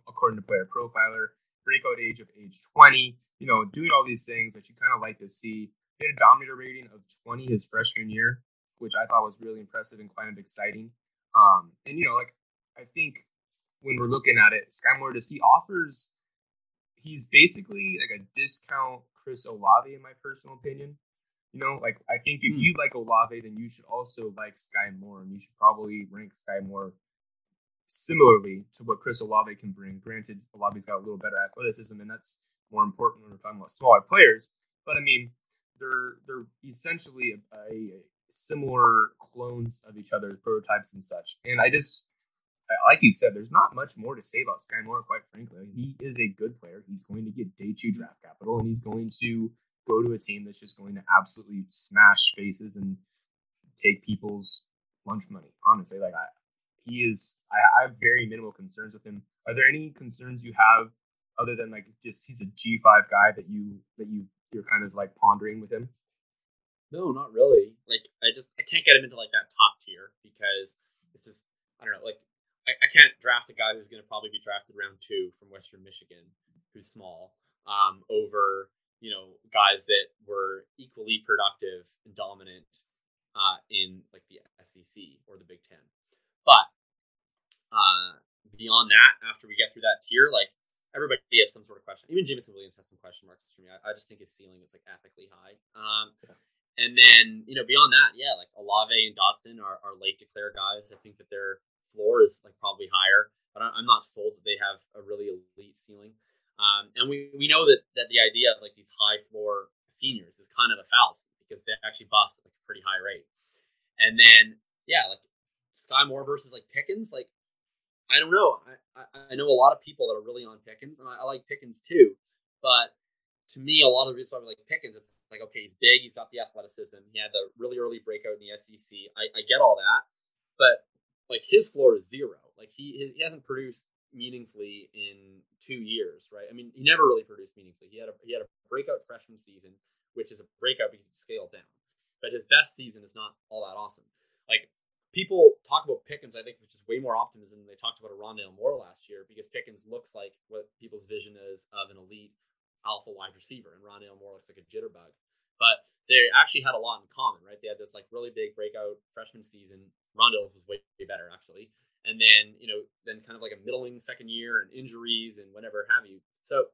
according to Player Profiler. Breakout age of age 20. You know, doing all these things that you kind of like to see. He had a dominator rating of 20 his freshman year, which I thought was really impressive and kind of exciting. Um, and you know, like I think when we're looking at it, Sky Moore does he offers he's basically like a discount Chris Olave in my personal opinion. You know, like I think if Hmm. you like Olave, then you should also like Sky Moore, and you should probably rank Sky Moore similarly to what Chris Olave can bring. Granted, Olave's got a little better athleticism, and that's more important when we're talking about smaller players. But I mean, they're they're essentially a, a, similar clones of each other, prototypes and such. And I just, like you said, there's not much more to say about Sky Moore, quite frankly. He is a good player. He's going to get day two draft capital, and he's going to go to a team that's just going to absolutely smash faces and take people's lunch money. Honestly, like I, he is. I, I have very minimal concerns with him. Are there any concerns you have other than like just he's a G five guy that you that you you're kind of like pondering with him? No, not really. Like I just I can't get him into like that top tier because it's just I don't know. Like I, I can't draft a guy who's going to probably be drafted round two from Western Michigan, who's small, um, over you know guys that were equally productive and dominant uh, in like the SEC or the Big Ten. But uh, beyond that, after we get through that tier, like everybody has some sort of question. Even Jameson Williams has some question marks for me. I, I just think his ceiling is like epically high. Um, and then, you know, beyond that, yeah, like Olave and Dotson are, are late declare guys. I think that their floor is like probably higher, but I'm not sold that they have a really elite ceiling. Um, and we, we know that, that the idea of like these high floor seniors is kind of a fallacy because they actually bust at like a pretty high rate. And then, yeah, like Sky Moore versus like Pickens, like I don't know. I, I, I know a lot of people that are really on Pickens, and I, I like Pickens too. But to me, a lot of the reasons why I like Pickens, it's like, okay, he's big, he's got the athleticism, he had the really early breakout in the SEC. I, I get all that, but like his floor is zero. Like he his, he hasn't produced meaningfully in two years, right? I mean, he never really produced meaningfully. He had a he had a breakout freshman season, which is a breakout because it's scaled down. But his best season is not all that awesome. Like people talk about Pickens, I think, which is way more optimism than they talked about a Rondale Moore last year because Pickens looks like what people's vision is of an elite alpha wide receiver, and Rondale Moore looks like a jitterbug. But they actually had a lot in common, right? They had this like really big breakout freshman season. Rondale was way, way better actually, and then you know then kind of like a middling second year and injuries and whatever have you. So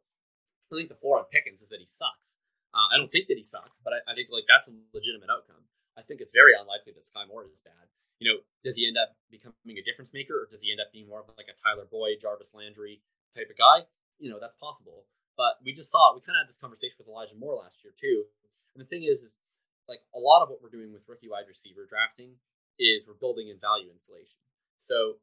I think the floor on Pickens is that he sucks. Uh, I don't think that he sucks, but I, I think like that's a legitimate outcome. I think it's very unlikely that Sky Moore is bad you know, does he end up becoming a difference maker, or does he end up being more of like a Tyler Boyd, Jarvis Landry type of guy? You know, that's possible. But we just saw we kind of had this conversation with Elijah Moore last year too. And the thing is, is like a lot of what we're doing with rookie wide receiver drafting is we're building in value insulation. So,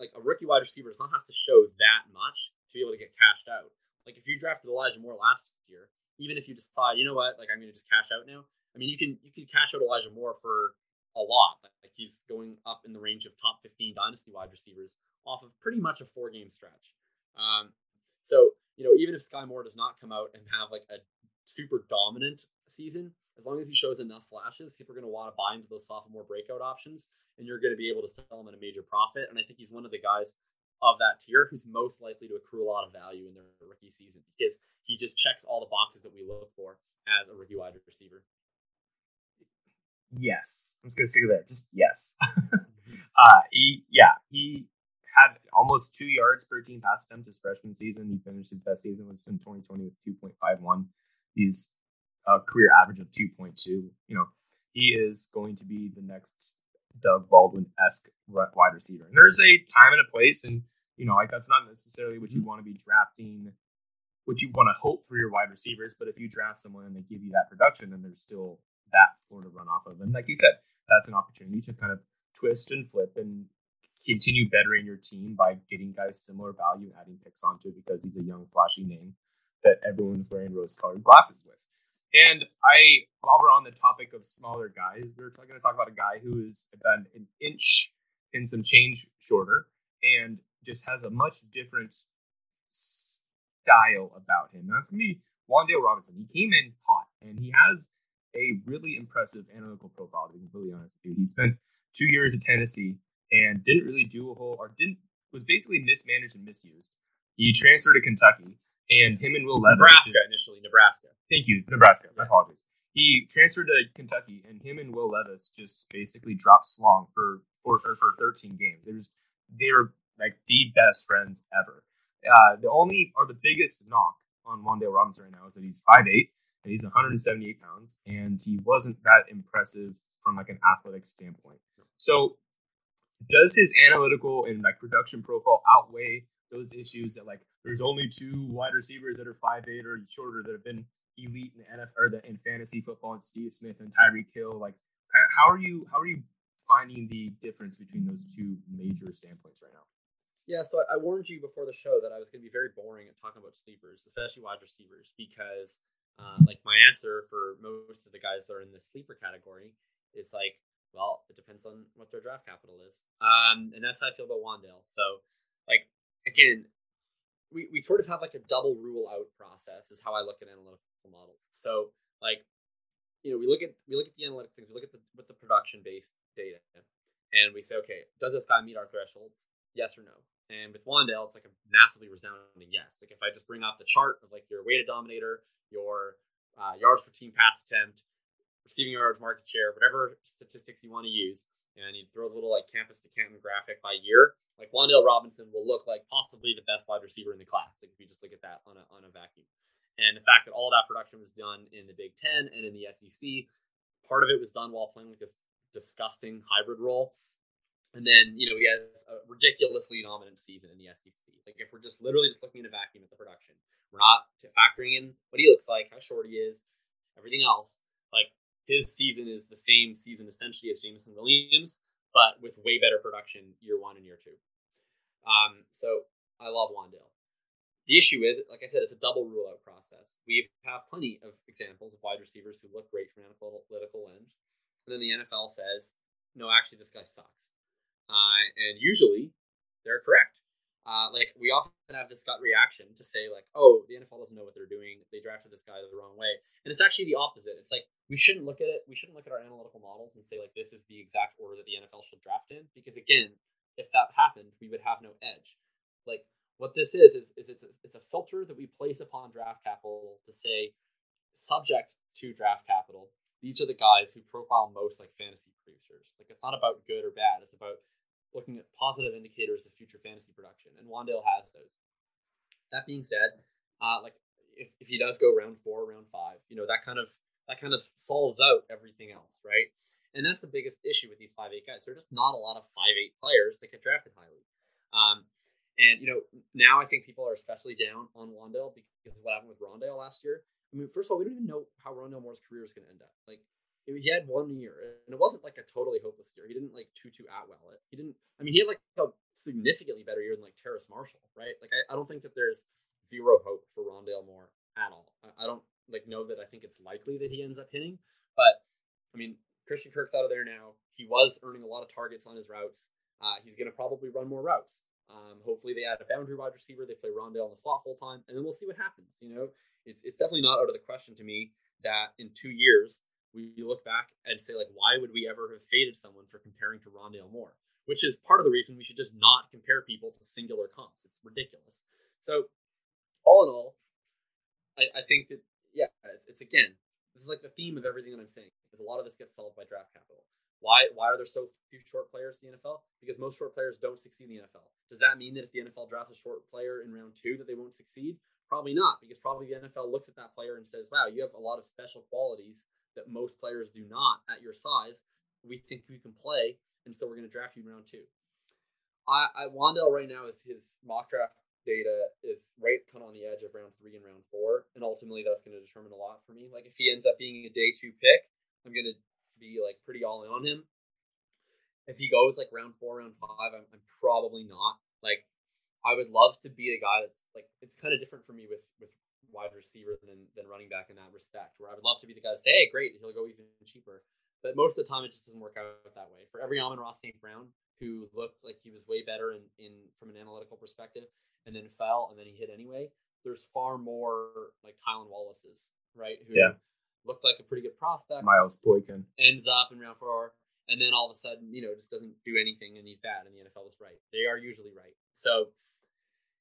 like a rookie wide receiver does not have to show that much to be able to get cashed out. Like if you drafted Elijah Moore last year, even if you decide, you know what, like I'm to just cash out now. I mean, you can you can cash out Elijah Moore for a lot. Like he's going up in the range of top 15 dynasty wide receivers off of pretty much a four game stretch. Um, so, you know, even if Sky Moore does not come out and have like a super dominant season, as long as he shows enough flashes, people are going to want to buy into those sophomore breakout options, and you're going to be able to sell him at a major profit. And I think he's one of the guys of that tier who's most likely to accrue a lot of value in their rookie season because he just checks all the boxes that we look for as a rookie wide receiver. Yes. I'm just gonna stick there. Just yes. uh, he yeah he had almost two yards per team pass attempt his freshman season. He finished his best season was in 2020 with 2.51. He's a career average of 2.2. You know, he is going to be the next Doug Baldwin esque wide receiver. And there's a time and a place, and you know, like that's not necessarily what you mm-hmm. want to be drafting, what you want to hope for your wide receivers. But if you draft someone and they give you that production, then there's still that floor to run off of. And like you said, that's an opportunity to kind of twist and flip and continue bettering your team by getting guys similar value and adding picks onto it because he's a young, flashy name that everyone's wearing rose colored glasses with. And I, while we're on the topic of smaller guys, we're going to talk about a guy who is about an inch and some change shorter and just has a much different style about him. That's be Wan'Dale Robinson. He came in hot and he has a really impressive analytical profile, to be completely honest with you. He spent two years at Tennessee and didn't really do a whole, or didn't, was basically mismanaged and misused. He transferred to Kentucky, and him and Will Levis. Nebraska just, initially, Nebraska. Thank you, Nebraska. My apologies. He transferred to Kentucky, and him and Will Levis just basically dropped slong for for, for 13 games. They was they were like the best friends ever. Uh, the only or the biggest knock on Wan'Dale Robinson right now is that he's 5'8", and he's 178 pounds, and he wasn't that impressive from like an athletic standpoint. So, does his analytical and like production profile outweigh those issues that like there's only two wide receivers that are five eight or shorter that have been elite in the NFL or the, in fantasy football, and Steve Smith and Tyreek Hill? Like, how are you? How are you finding the difference between those two major standpoints right now? Yeah, so I warned you before the show that I was going to be very boring at talking about sleepers, especially wide receivers, because uh, like my answer for most of the guys that are in the sleeper category is like, well, it depends on what their draft capital is. Um, and that's how I feel about Wan'Dale. So, like, again, we, we sort of have like a double rule out process is how I look at analytical models. So, like, you know, we look at we look at the analytic things, we look at the with the production based data, and we say, okay, does this guy meet our thresholds? Yes or no? And with Wan'Dale, it's like a massively resounding yes. Like if I just bring off the chart of like your weighted dominator, your uh, yards per team pass attempt, receiving yards market share, whatever statistics you want to use, and you throw a little like campus to Canton graphic by year, like Wan'Dale Robinson will look like possibly the best wide receiver in the class. Like if you just look at that on a on a vacuum. And the fact that all that production was done in the Big Ten and in the SEC, part of it was done while playing with this disgusting hybrid role. And then, you know, he has a ridiculously dominant season in the SEC. Like if we're just literally just looking in a vacuum at the production, we're not factoring in what he looks like, how short he is, everything else. Like his season is the same season essentially as Jameson Williams, but with way better production year one and year two. Um, so I love Wan'Dale. The issue is, like I said, it's a double rule out process. We have plenty of examples of wide receivers who look great from an analytical lens, and then the NFL says, no, actually, this guy sucks. Uh, and usually they're correct. Uh, like we often have this gut reaction to say like, oh, the NFL doesn't know what they're doing. They drafted this guy the wrong way, and it's actually the opposite. It's like we shouldn't look at it. We shouldn't look at our analytical models and say like this is the exact order that the NFL should draft in, because again, if that happened, we would have no edge. Like what this is is, is it's, a, it's a filter that we place upon draft capital to say, subject to draft capital, these are the guys who profile most like fantasy producers. Like it's not about good or bad; it's about looking at positive indicators of future fantasy production, and Wan'Dale has those. That being said, uh, like if, if he does go round four, round five, you know that kind of that kind of solves out everything else, right? And that's the biggest issue with these five eight guys. There are just not a lot of five eight players that get drafted highly. Um, and you know now I think people are especially down on Wan'Dale because of what happened with Rondale last year. I mean, first of all, we don't even know how Rondale Moore's career is going to end up. Like he had one year, and it wasn't like a totally hopeless year. He didn't like Tutu Atwell it. He didn't. I mean, he had like a significantly better year than like Terrace Marshall, right? Like I, I don't think that there's zero hope for Rondale Moore at all. I, I don't like know that I think it's likely that he ends up hitting, but I mean, Christian Kirk's out of there now. He was earning a lot of targets on his routes. Uh, he's going to probably run more routes. Um, hopefully, they add a boundary wide receiver. They play Rondale in the slot full time, and then we'll see what happens. You know, it's it's definitely not out of the question to me that in two years we look back and say like, why would we ever have faded someone for comparing to Rondale Moore? Which is part of the reason we should just not compare people to singular comps. It's ridiculous. So, all in all, I, I think that yeah, it's, it's again, this is like the theme of everything that I'm saying. Because a lot of this gets solved by draft capital. Why why are there so few short players in the NFL? Because most short players don't succeed in the NFL. Does that mean that if the NFL drafts a short player in round two that they won't succeed? Probably not, because probably the NFL looks at that player and says, "Wow, you have a lot of special qualities that most players do not at your size. We think you can play, and so we're going to draft you in round two. I, I Wan'Dale right now is his mock draft data is right kind of on the edge of round three and round four, and ultimately that's going to determine a lot for me. Like if he ends up being a day two pick, I'm going to be like pretty all in on him. If he goes like round four, round five, I'm, I'm probably not. Like I would love to be a guy that's like it's kind of different for me with with wide receiver than, than running back in that respect. Where I would love to be the guy to say, hey, great, he'll go even cheaper. But most of the time, it just doesn't work out that way. For every Amon-Ra St. Brown who looked like he was way better in, in from an analytical perspective and then fell and then he hit anyway, there's far more like Tylan Wallace's, right? Who yeah. looked like a pretty good prospect. Miles Boykin. Ends up in round four. And then all of a sudden, you know, just doesn't do anything and he's bad and the NFL is right. They are usually right. So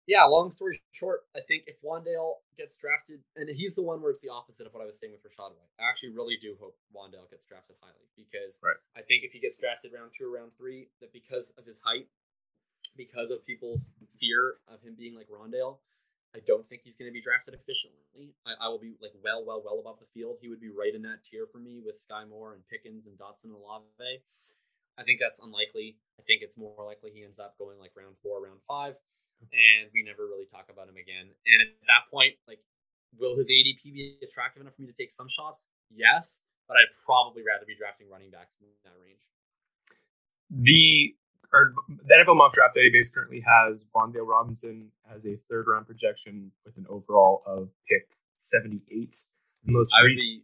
yeah, long story short, I think if Wan'Dale gets drafted, and he's the one where it's the opposite of what I was saying with Rachaad White. I actually really do hope Wan'Dale gets drafted highly because right. I think if he gets drafted round two or round three, that because of his height, because of people's fear of him being like Rondale, I don't think he's going to be drafted efficiently. I, I, will be like well, well, well above the field. He would be right in that tier for me with Sky Moore and Pickens and Dotson and Olave. I think that's unlikely. I think it's more likely he ends up going like round four, round five and we never really talk about him again. And at that point, like, will his ADP be attractive enough for me to take some shots? Yes, but I'd probably rather be drafting running backs in that range. The or the NFL mock draft database currently has Wan'Dale Robinson as a third round projection with an overall of pick 78. The most I would be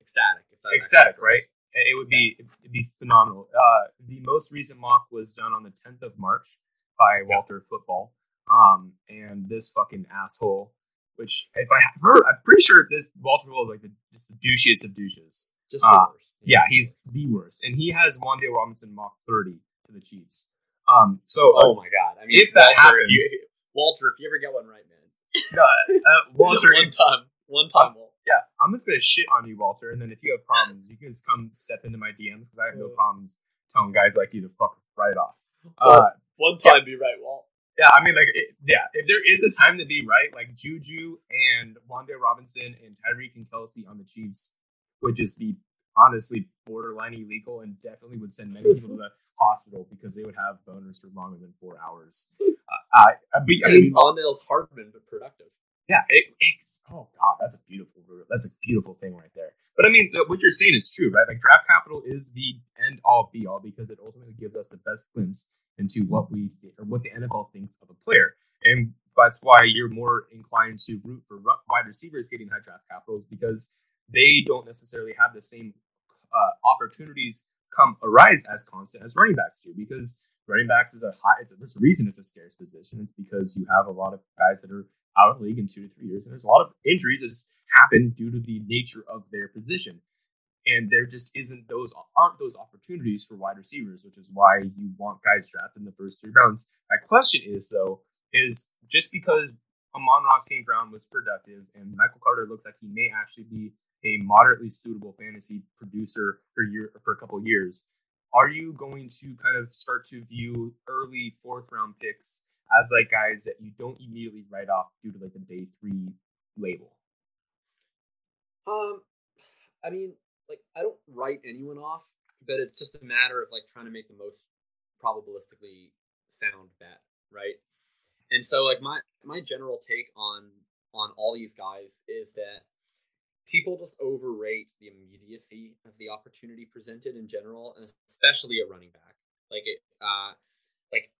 ecstatic. ecstatic, right? It would be it'd be phenomenal. Uh, the most recent mock was done on the 10th of March by Walter Football. Um, and this fucking asshole, which if I heard, I'm pretty sure this Walter is like the, just the douchiest of douches. Just uh, yeah, he's the worst, and he has Wan'Dale Robinson mock 30 to the Chiefs. Um, so oh my god, I mean, if that Walter, happens, you, Walter, if you ever get one right, man, uh, Walter, one time, one time, uh, yeah, I'm just gonna shit on you, Walter, and then if you have problems, you can just come step into my DMs because I have no problems telling guys like you to fuck right off. Uh, one time, yeah. be right, Walt. Yeah, I mean, like, it, yeah, if there is a time to be right, like Juju and Wan'Dale Robinson and Tyreek and Kelce on the Chiefs would just be honestly borderline illegal and definitely would send many people to the hospital because they would have boners for longer than four hours. Uh, I, I, mean, I mean, Hardman, but productive. Yeah, it, it's oh god, that's a beautiful, that's a beautiful thing right there. But I mean, what you're saying is true, right? Like draft capital is the end all be all because it ultimately gives us the best glimpse into what we or what the NFL thinks of a player, and that's why you're more inclined to root for wide receivers getting high draft capitals because they don't necessarily have the same uh, opportunities come arise as constant as running backs do because running backs is a high. It's a, there's a reason it's a scarce position. It's because you have a lot of guys that are out of league in two to three years, and there's a lot of injuries that happen due to the nature of their position. And there just isn't those aren't those opportunities for wide receivers, which is why you want guys drafted in the first three rounds. My question is though, is just because Amon-Ra St. Brown was productive and Michael Carter looks like he may actually be a moderately suitable fantasy producer for year for a couple years. Are you going to kind of start to view early fourth round picks as like guys that you don't immediately write off due to like the day three label? Um, I mean, like I don't write anyone off, but it's just a matter of like trying to make the most probabilistically sound bet, right? And so like my my general take on on all these guys is that people just overrate the immediacy of the opportunity presented in general, and especially a running back. Like it, uh, like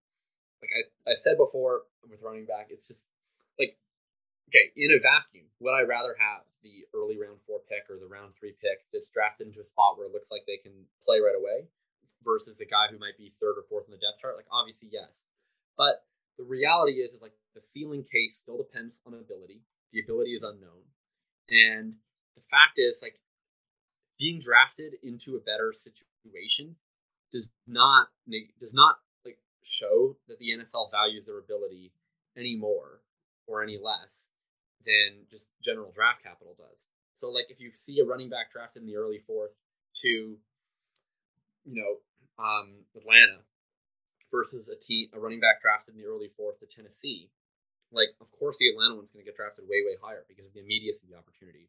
like I, I said before with running back, it's just like okay, in a vacuum, would I rather have the early round four pick or the round three pick that's drafted into a spot where it looks like they can play right away versus the guy who might be third or fourth in the depth chart? Like obviously yes, but the reality is is like the ceiling case still depends on ability. The ability is unknown, and the fact is like being drafted into a better situation does not does not like show that the NFL values their ability any more or any less than just general draft capital does. So like if you see a running back drafted in the early fourth to you know um, Atlanta versus a team a running back drafted in the early fourth to Tennessee, like of course the Atlanta one's going to get drafted way way higher because of the immediacy of the opportunity.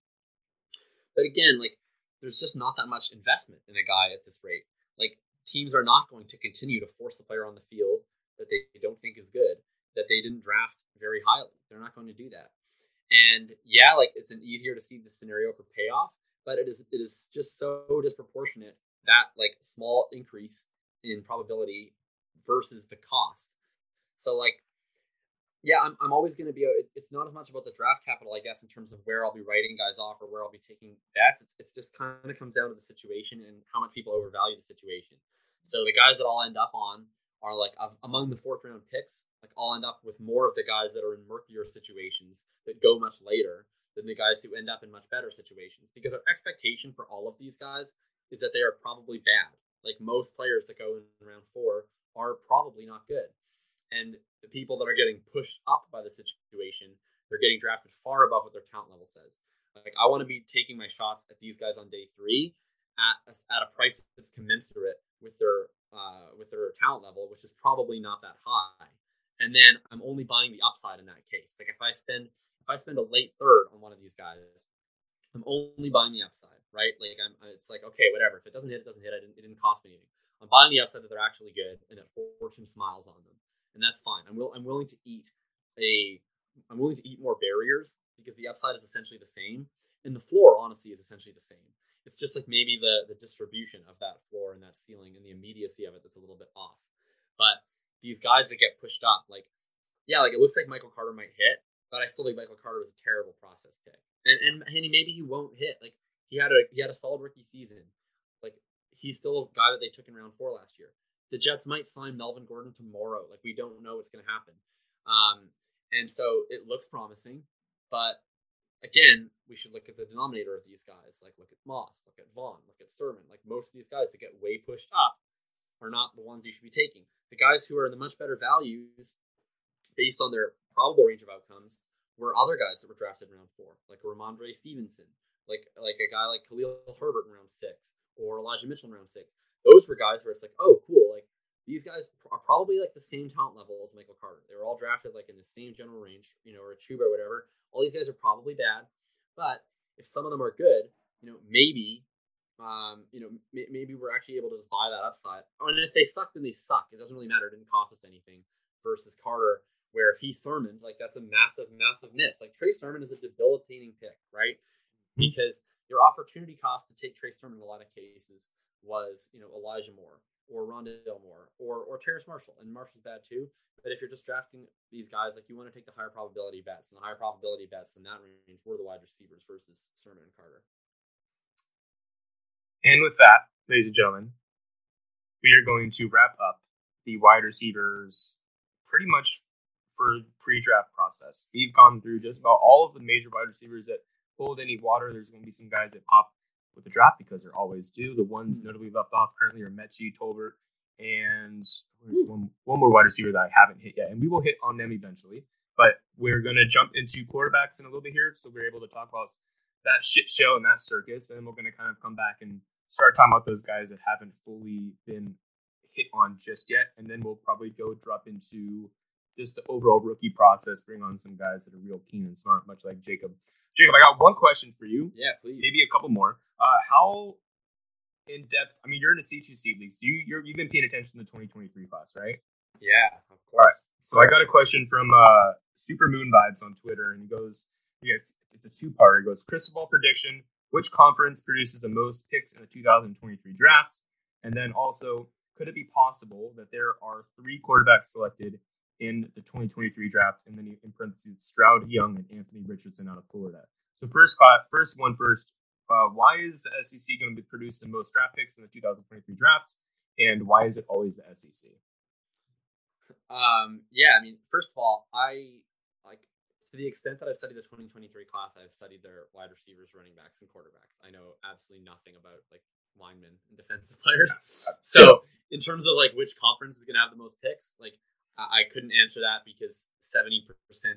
But again, like there's just not that much investment in a guy at this rate. Like teams are not going to continue to force the player on the field that they don't think is good, that they didn't draft very highly. They're not going to do that. And yeah, like it's an easier to see the scenario for payoff, but it is it is just so disproportionate that like small increase in probability versus the cost. So like yeah, I'm, I'm always going to be. Uh, it's not as much about the draft capital, I guess, in terms of where I'll be writing guys off or where I'll be taking bets. It's, it's just kind of comes down to the situation and how much people overvalue the situation. So the guys that I'll end up on are like among the fourth round picks. Like I'll end up with more of the guys that are in murkier situations that go much later than the guys who end up in much better situations. Because our expectation for all of these guys is that they are probably bad. Like most players that go in round four are probably not good and the people that are getting pushed up by the situation, they're getting drafted far above what their talent level says. Like I want to be taking my shots at these guys on day three at a, at a price that's commensurate with their uh, with their talent level, which is probably not that high. And then I'm only buying the upside in that case. Like if I spend if I spend a late third on one of these guys, I'm only buying the upside, right? Like I'm it's like okay, whatever. If it doesn't hit, it doesn't hit. It didn't, it didn't cost me anything. I'm buying the upside that they're actually good and that fortune smiles on them and that's fine. I'm will I'm willing to eat a I'm willing to eat more barriers because the upside is essentially the same, and the floor honestly is essentially the same. It's just like maybe the the distribution of that floor and that ceiling and the immediacy of it that's a little bit off. But these guys that get pushed up, like yeah, like it looks like Michael Carter might hit, but I still think Michael Carter was a terrible process pick. And and, and maybe he won't hit. Like he had a he had a solid rookie season. Like he's still a guy that they took in round four last year the Jets might sign Melvin Gordon tomorrow. Like we don't know what's going to happen. Um, and so it looks promising, but again, we should look at the denominator of these guys. Like look at Moss, look at Vaughn, look at Sermon. Like most of these guys that get way pushed up are not the ones you should be taking. The guys who are the much better values based on their probable range of outcomes were other guys that were drafted in round four, like Rhamondre Stevenson, like like a guy like Khalil Herbert in round six, or Elijah Mitchell in round six those were guys where it's like, oh, cool. These guys are probably like the same talent level as Michael Carter. They were all drafted like in the same general range, you know, or a Chuba or whatever. All these guys are probably bad, but if some of them are good, you know, maybe, um, you know, m- maybe we're actually able to just buy that upside. and if they suck, then they suck. It doesn't really matter. It didn't cost us anything. Versus Carter, where if he Sermon, like that's a massive, massive miss. Like Trey Sermon is a debilitating pick, right? Because your opportunity cost to take Trey Sermon in a lot of cases was, you know, Elijah Moore or Rondale Moore or or Terrace Marshall. And Marshall's bad too. But if you're just drafting these guys, like you want to take the higher probability bets, and the higher probability bets in that range were the wide receivers versus Sermon and Carter. And with that, ladies and gentlemen, we are going to wrap up the wide receivers pretty much for pre-draft process. We've gone through just about all of the major wide receivers that hold any water. There's going to be some guys that pop with the draft because there always do. The ones hmm. notably left off currently are Metchie, Tolbert, and there's hmm. one, one more wide receiver that I haven't hit yet. And we will hit on them eventually. But we're going to jump into quarterbacks in a little bit here. So we're able to talk about that shit show and that circus. And then we're going to kind of come back and start talking about those guys that haven't fully been hit on just yet. And then we'll probably go drop into just the overall rookie process, bring on some guys that are real keen and smart, much like Jacob. Jacob, I got one question for you. Yeah, please. Maybe a couple more. Uh, how in depth? I mean, you're in a C2C league, so you you're, you've been paying attention to the 2023 class, right? Yeah, of course. All right. So I got a question from uh, Super Moon Vibes on Twitter, and he goes, "Yes, it's a two-parter." He goes, "Crystal ball prediction: Which conference produces the most picks in the 2023 draft?" And then also, could it be possible that there are three quarterbacks selected in the 2023 draft, and then in parentheses, Stroud, Young, and Anthony Richardson out of Florida? So first, first one first. Uh, why is the SEC going to produce the most draft picks in the 2023 drafts, and why is it always the SEC? Um, yeah, I mean, first of all, I like to the extent that I've studied the 2023 class, I've studied their wide receivers, running backs, and quarterbacks. I know absolutely nothing about like linemen and defensive players. So, in terms of like which conference is going to have the most picks, like I couldn't answer that because 70%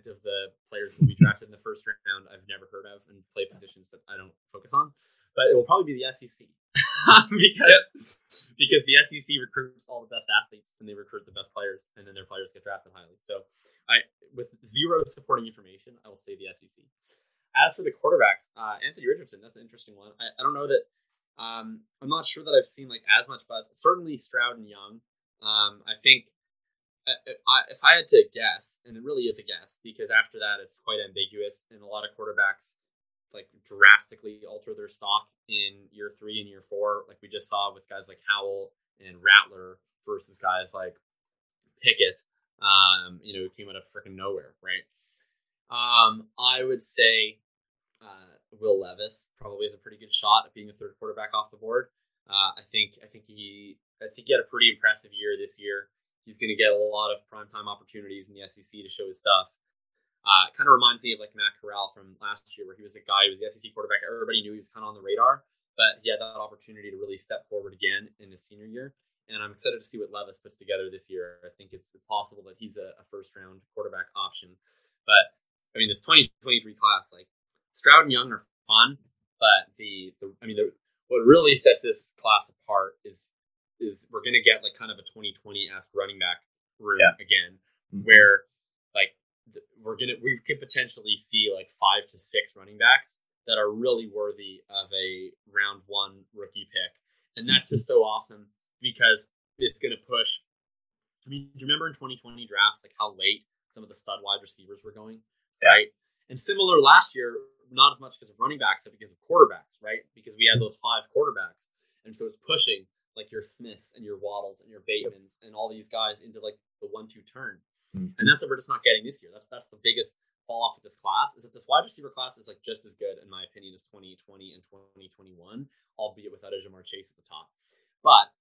of the players that we drafted in the first round I've never heard of and play positions that I don't focus on. But it will probably be the SEC. because yep. because the SEC recruits all the best athletes and they recruit the best players, and then their players get drafted highly. So, I with zero supporting information, I will say the SEC. As for the quarterbacks, uh, Anthony Richardson, that's an interesting one. I, I don't know that. Um, I'm not sure that I've seen like as much buzz. Certainly Stroud and Young. Um, I think If I had to guess, and it really is a guess, because after that it's quite ambiguous, and a lot of quarterbacks like drastically alter their stock in year three and year four, like we just saw with guys like Howell and Rattler versus guys like Pickett, um, you know, who came out of freaking nowhere, right? Um, I would say uh, Will Levis probably has a pretty good shot at being a third quarterback off the board. Uh, I think I think he I think he had a pretty impressive year this year. He's going to get a lot of primetime opportunities in the SEC to show his stuff. Uh, it kind of reminds me of like Matt Corral from last year, where he was the guy who was the SEC quarterback. Everybody knew he was kind of on the radar, but he had that opportunity to really step forward again in his senior year. And I'm excited to see what Levis puts together this year. I think it's, it's possible that he's a, a first round quarterback option. But I mean, this 2023 class, like Stroud and Young are fun, but the, the I mean, the, what really sets this class apart is is we're gonna get like kind of a 2020 esque running back room yeah. again, mm-hmm. where like we're gonna we could potentially see like five to six running backs that are really worthy of a round one rookie pick, and that's just so awesome because it's gonna push. I mean, do you remember in 2020 drafts like how late some of the stud wide receivers were going, right? And similar last year, not as much because of running backs, but because of quarterbacks, right? Because we had those five quarterbacks, and so it's pushing like your Smiths and your Waddles and your Batemans and all these guys into like the one-two turn. Mm-hmm. And that's what we're just not getting this year. That's that's the biggest fall off with this class is that this wide receiver class is like just as good in my opinion as 2020 and 2021, albeit without a Ja'Marr Chase at the top. But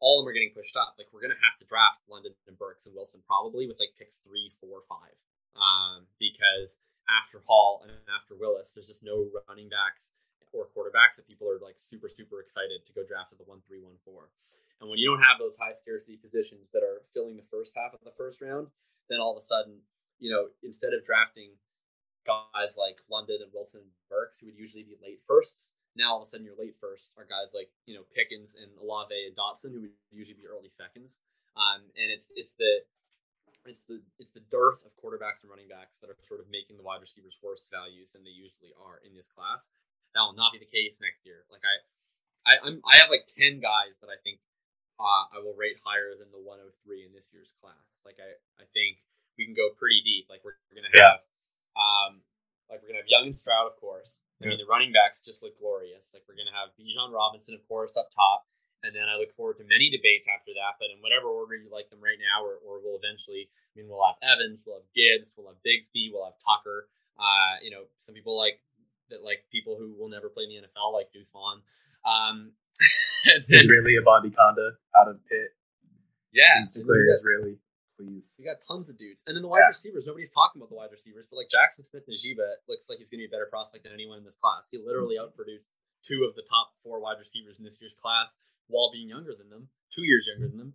all of them are getting pushed up. Like we're gonna have to draft London and Burks and Wilson probably with like picks three, four, five, um, because after Hall and after Willis, there's just no running backs quarterbacks that people are like super super excited to go draft at the one three one four. And when you don't have those high scarcity positions that are filling the first half of the first round, then all of a sudden, you know, instead of drafting guys like London and Wilson and Burks, who would usually be late firsts, now all of a sudden your late firsts are guys like you know Pickens and Olave and Dotson, who would usually be early seconds. Um, and it's it's the it's the it's the dearth of quarterbacks and running backs that are sort of making the wide receivers worse values than they usually are in this class. That will not be the case next year. Like I, I I'm I have like ten guys that I think uh, I will rate higher than the 103 in this year's class. Like I, I think we can go pretty deep. Like we're, we're gonna have, yeah. um, like we're gonna have Young and Stroud, of course. I mean, the running backs just look glorious. Like we're gonna have Bijan Robinson, of course, up top, and then I look forward to many debates after that. But in whatever order you like them right now, or, or we'll eventually. I mean, we'll have Evans, we'll have Gibbs, we'll have Bigsby, we'll have Tucker. Uh, you know, some people like that, like people who will never play in the NFL, like Deuce Vaughn. Um, Israeli Abanikanda out of Pitt. Yeah, clear Israeli, please. We got tons of dudes, and then the wide yeah. receivers. Nobody's talking about the wide receivers, but like Jackson Smith-Njigba looks like he's going to be a better prospect than anyone in this class. He literally outproduced two of the top four wide receivers in this year's class while being younger than them, two years younger than them.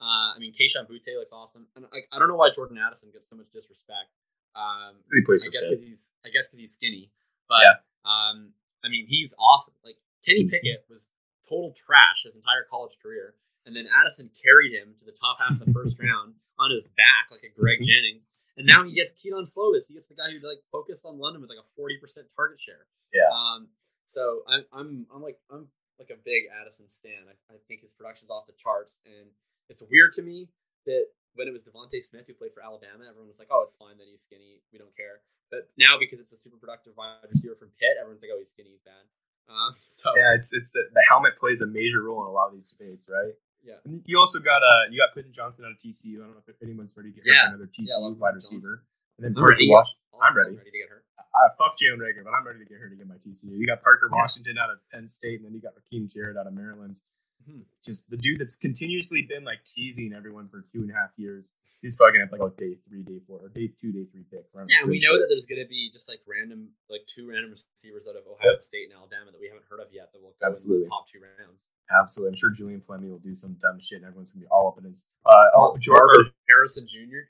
Uh, I mean, Kayshon Boutte looks awesome, and I, I don't know why Jordan Addison gets so much disrespect. Um, He plays I guess because he's I guess because he's skinny, but Yeah. um, I mean he's awesome. Like Kenny Pickett was total trash his entire college career, and then Addison carried him to the top half of the first round on his back like a Greg Mhm. Jennings, and now he gets Kedon Slovis. He gets the guy who like focused on London with like a forty percent target share. Yeah. Um. So I'm I'm I'm like I'm like a big Addison stan. I, I think his production's off the charts, and it's weird to me that when it was DeVonta Smith who played for Alabama, everyone was like, "Oh, it's fine that he's skinny. We don't care." But now because it's a super productive wide receiver from Pitt, everyone's like, "Oh, he's skinny. He's bad." Um, so Yeah, it's it's the, the helmet plays a major role in a lot of these debates, right? yeah, And you also got uh you got Quentin Johnston out of TCU. I don't know if anyone's ready to get Yeah. another Yeah, TCU love wide Quentin Johnston. receiver. And then I'm Parker ready. Wash. Oh, I'm ready. ready to get hurt. I fuck Jalen Reagor, but I'm ready to get her to get my TCU. You got Parker Yeah. Washington out of Penn State, and then you got Rakim Jarrett out of Maryland. Just the dude that's continuously been like teasing everyone for two and a half years. He's probably gonna have like a day three, day four, or day two, day three pick. I'm Yeah, we know that there's going to be just like random, like two random receivers out of Ohio State and Alabama that we haven't heard of yet that will go Absolutely. in top two rounds. Absolutely, I'm sure Julian Fleming will do some dumb shit, and everyone's gonna be all up in his. Uh, oh, Jordan, Harrison Jr.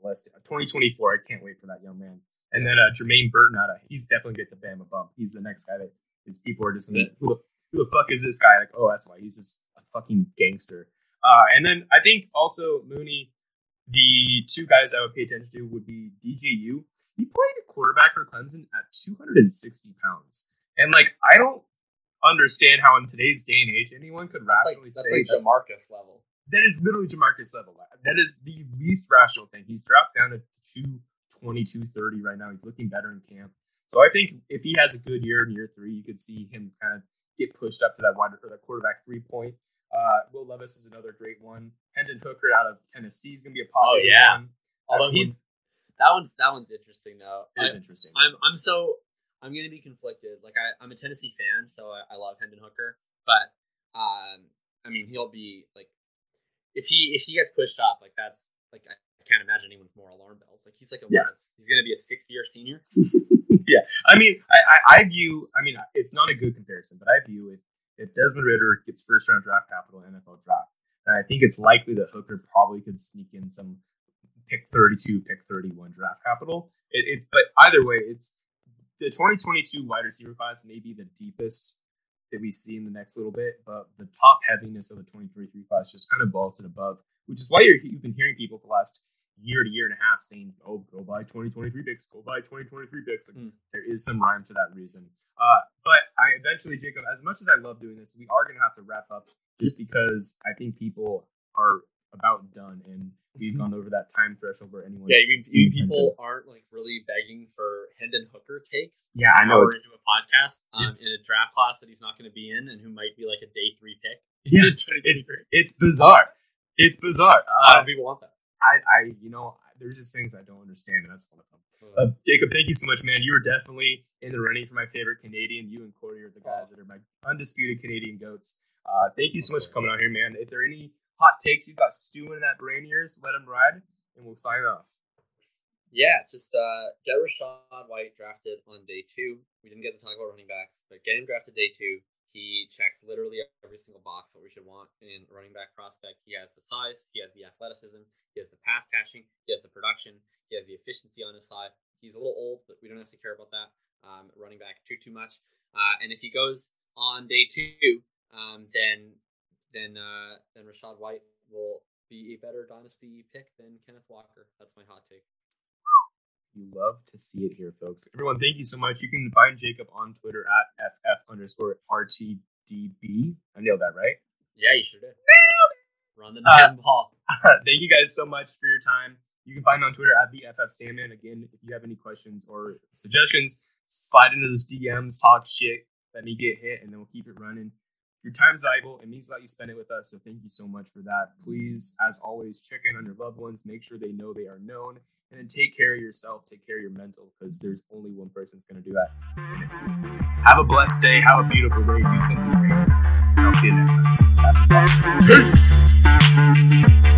bless 2024. I can't wait for that young man. And then uh, Jermaine Burton out of he's definitely get the Bama bump. He's the next guy that is, people are just gonna who the, who the fuck is this guy? Like, oh, that's why he's just a fucking gangster. Uh, and then I think also Mooney, the two guys I would pay attention to would be DJU. He played a quarterback for Clemson at 260 pounds, and like I don't understand how in today's day and age anyone could That's like, rationally that's say like that's- Jamarcus level. that is literally Jamarcus level. That is the least rational thing. He's dropped down to 220, 230 right now. He's looking better in camp. So I think if he has a good year in year three, you could see him kind of get pushed up to that wide or that quarterback three point. Uh, Will Levis is another great one. Hendon Hooker out of Tennessee is going to be a popular Oh, yeah. one. Although Everyone- he's that one's that one's interesting though. It is interesting. I'm I'm so I'm gonna be conflicted. Like I, I'm a Tennessee fan, so I, I love Hendon Hooker, but um, I mean he'll be like if he if he gets pushed up, like that's like can't imagine anyone with more alarm bells. Like he's like a Yeah. he's gonna be a sixth year senior. Yeah, I mean, I, I, I view. I mean, it's not a good comparison, but I view if if Desmond Ridder gets first round draft capital NFL draft, then I think it's likely that Hooker probably could sneak in some pick thirty two, pick thirty one draft capital. It, it, but either way, it's the twenty twenty two wide receiver class may be the deepest that we see in the next little bit, but the top heaviness of the twenty twenty three class just kind of vaults it above, which is why you're, you've been hearing people for the last year to year and a half saying, "Oh, go buy 2023 picks, go buy 2023 picks." Like, Hmm. There is some rhyme to that reason. Uh, but I eventually, Jacob, as much as I love doing this, we are going to have to wrap up just because I think people are about done and we've gone over that time threshold where anyone. Yeah, you mean, you mean people aren't like really begging for Hendon Hooker takes? Yeah, I know it's into a podcast um, it's- in a draft class that he's not going to be in, and who might be like a day three pick. yeah, it's it's bizarre. It's bizarre. I Uh, don't people want that. I, I, you know, there's just things I don't understand, and that's one of them. Uh, Jacob, thank you so much, man. You were definitely in the running for my favorite Canadian. You and Corey are the guys that are my undisputed Canadian goats. Uh, thank you so much for coming out here, man. If there are any hot takes you've got stewing in that brain of yours, let them ride, and we'll sign off. Yeah, just uh, get Rachaad White drafted on day two. We didn't get to talk about running backs, but get him drafted day two. He checks literally every single box what we should want in running back prospect. He has the size, he has the athleticism, he has the pass catching, he has the production, he has the efficiency on his side. He's a little old, but we don't have to care about that. Um, running back too too much. Uh, and if he goes on day two, um, then then uh, then Rachaad White will be a better dynasty pick than Kenneth Walker. That's my hot take. You love to see it here, folks. Everyone, thank you so much. You can find Jacob on Twitter at ff underscore rtdb. I nailed that, right? Yeah, you sure did. Run the Uh, ball. Thank you guys so much for your time. You can find me on Twitter at the FF Salmon. Again, if you have any questions or suggestions, slide into those DMs, talk shit, let me get hit, and then we'll keep it running. Your time's valuable. It means that you spend it with us. So thank you so much for that. Please, as always, check in on your loved ones. Make sure they know they are known. And then take care of yourself. Take care of your mental because there's only one person that's going to do that. And it's. Have a blessed day. Have a beautiful day. Do something great. I'll see you next time. That's. Peace.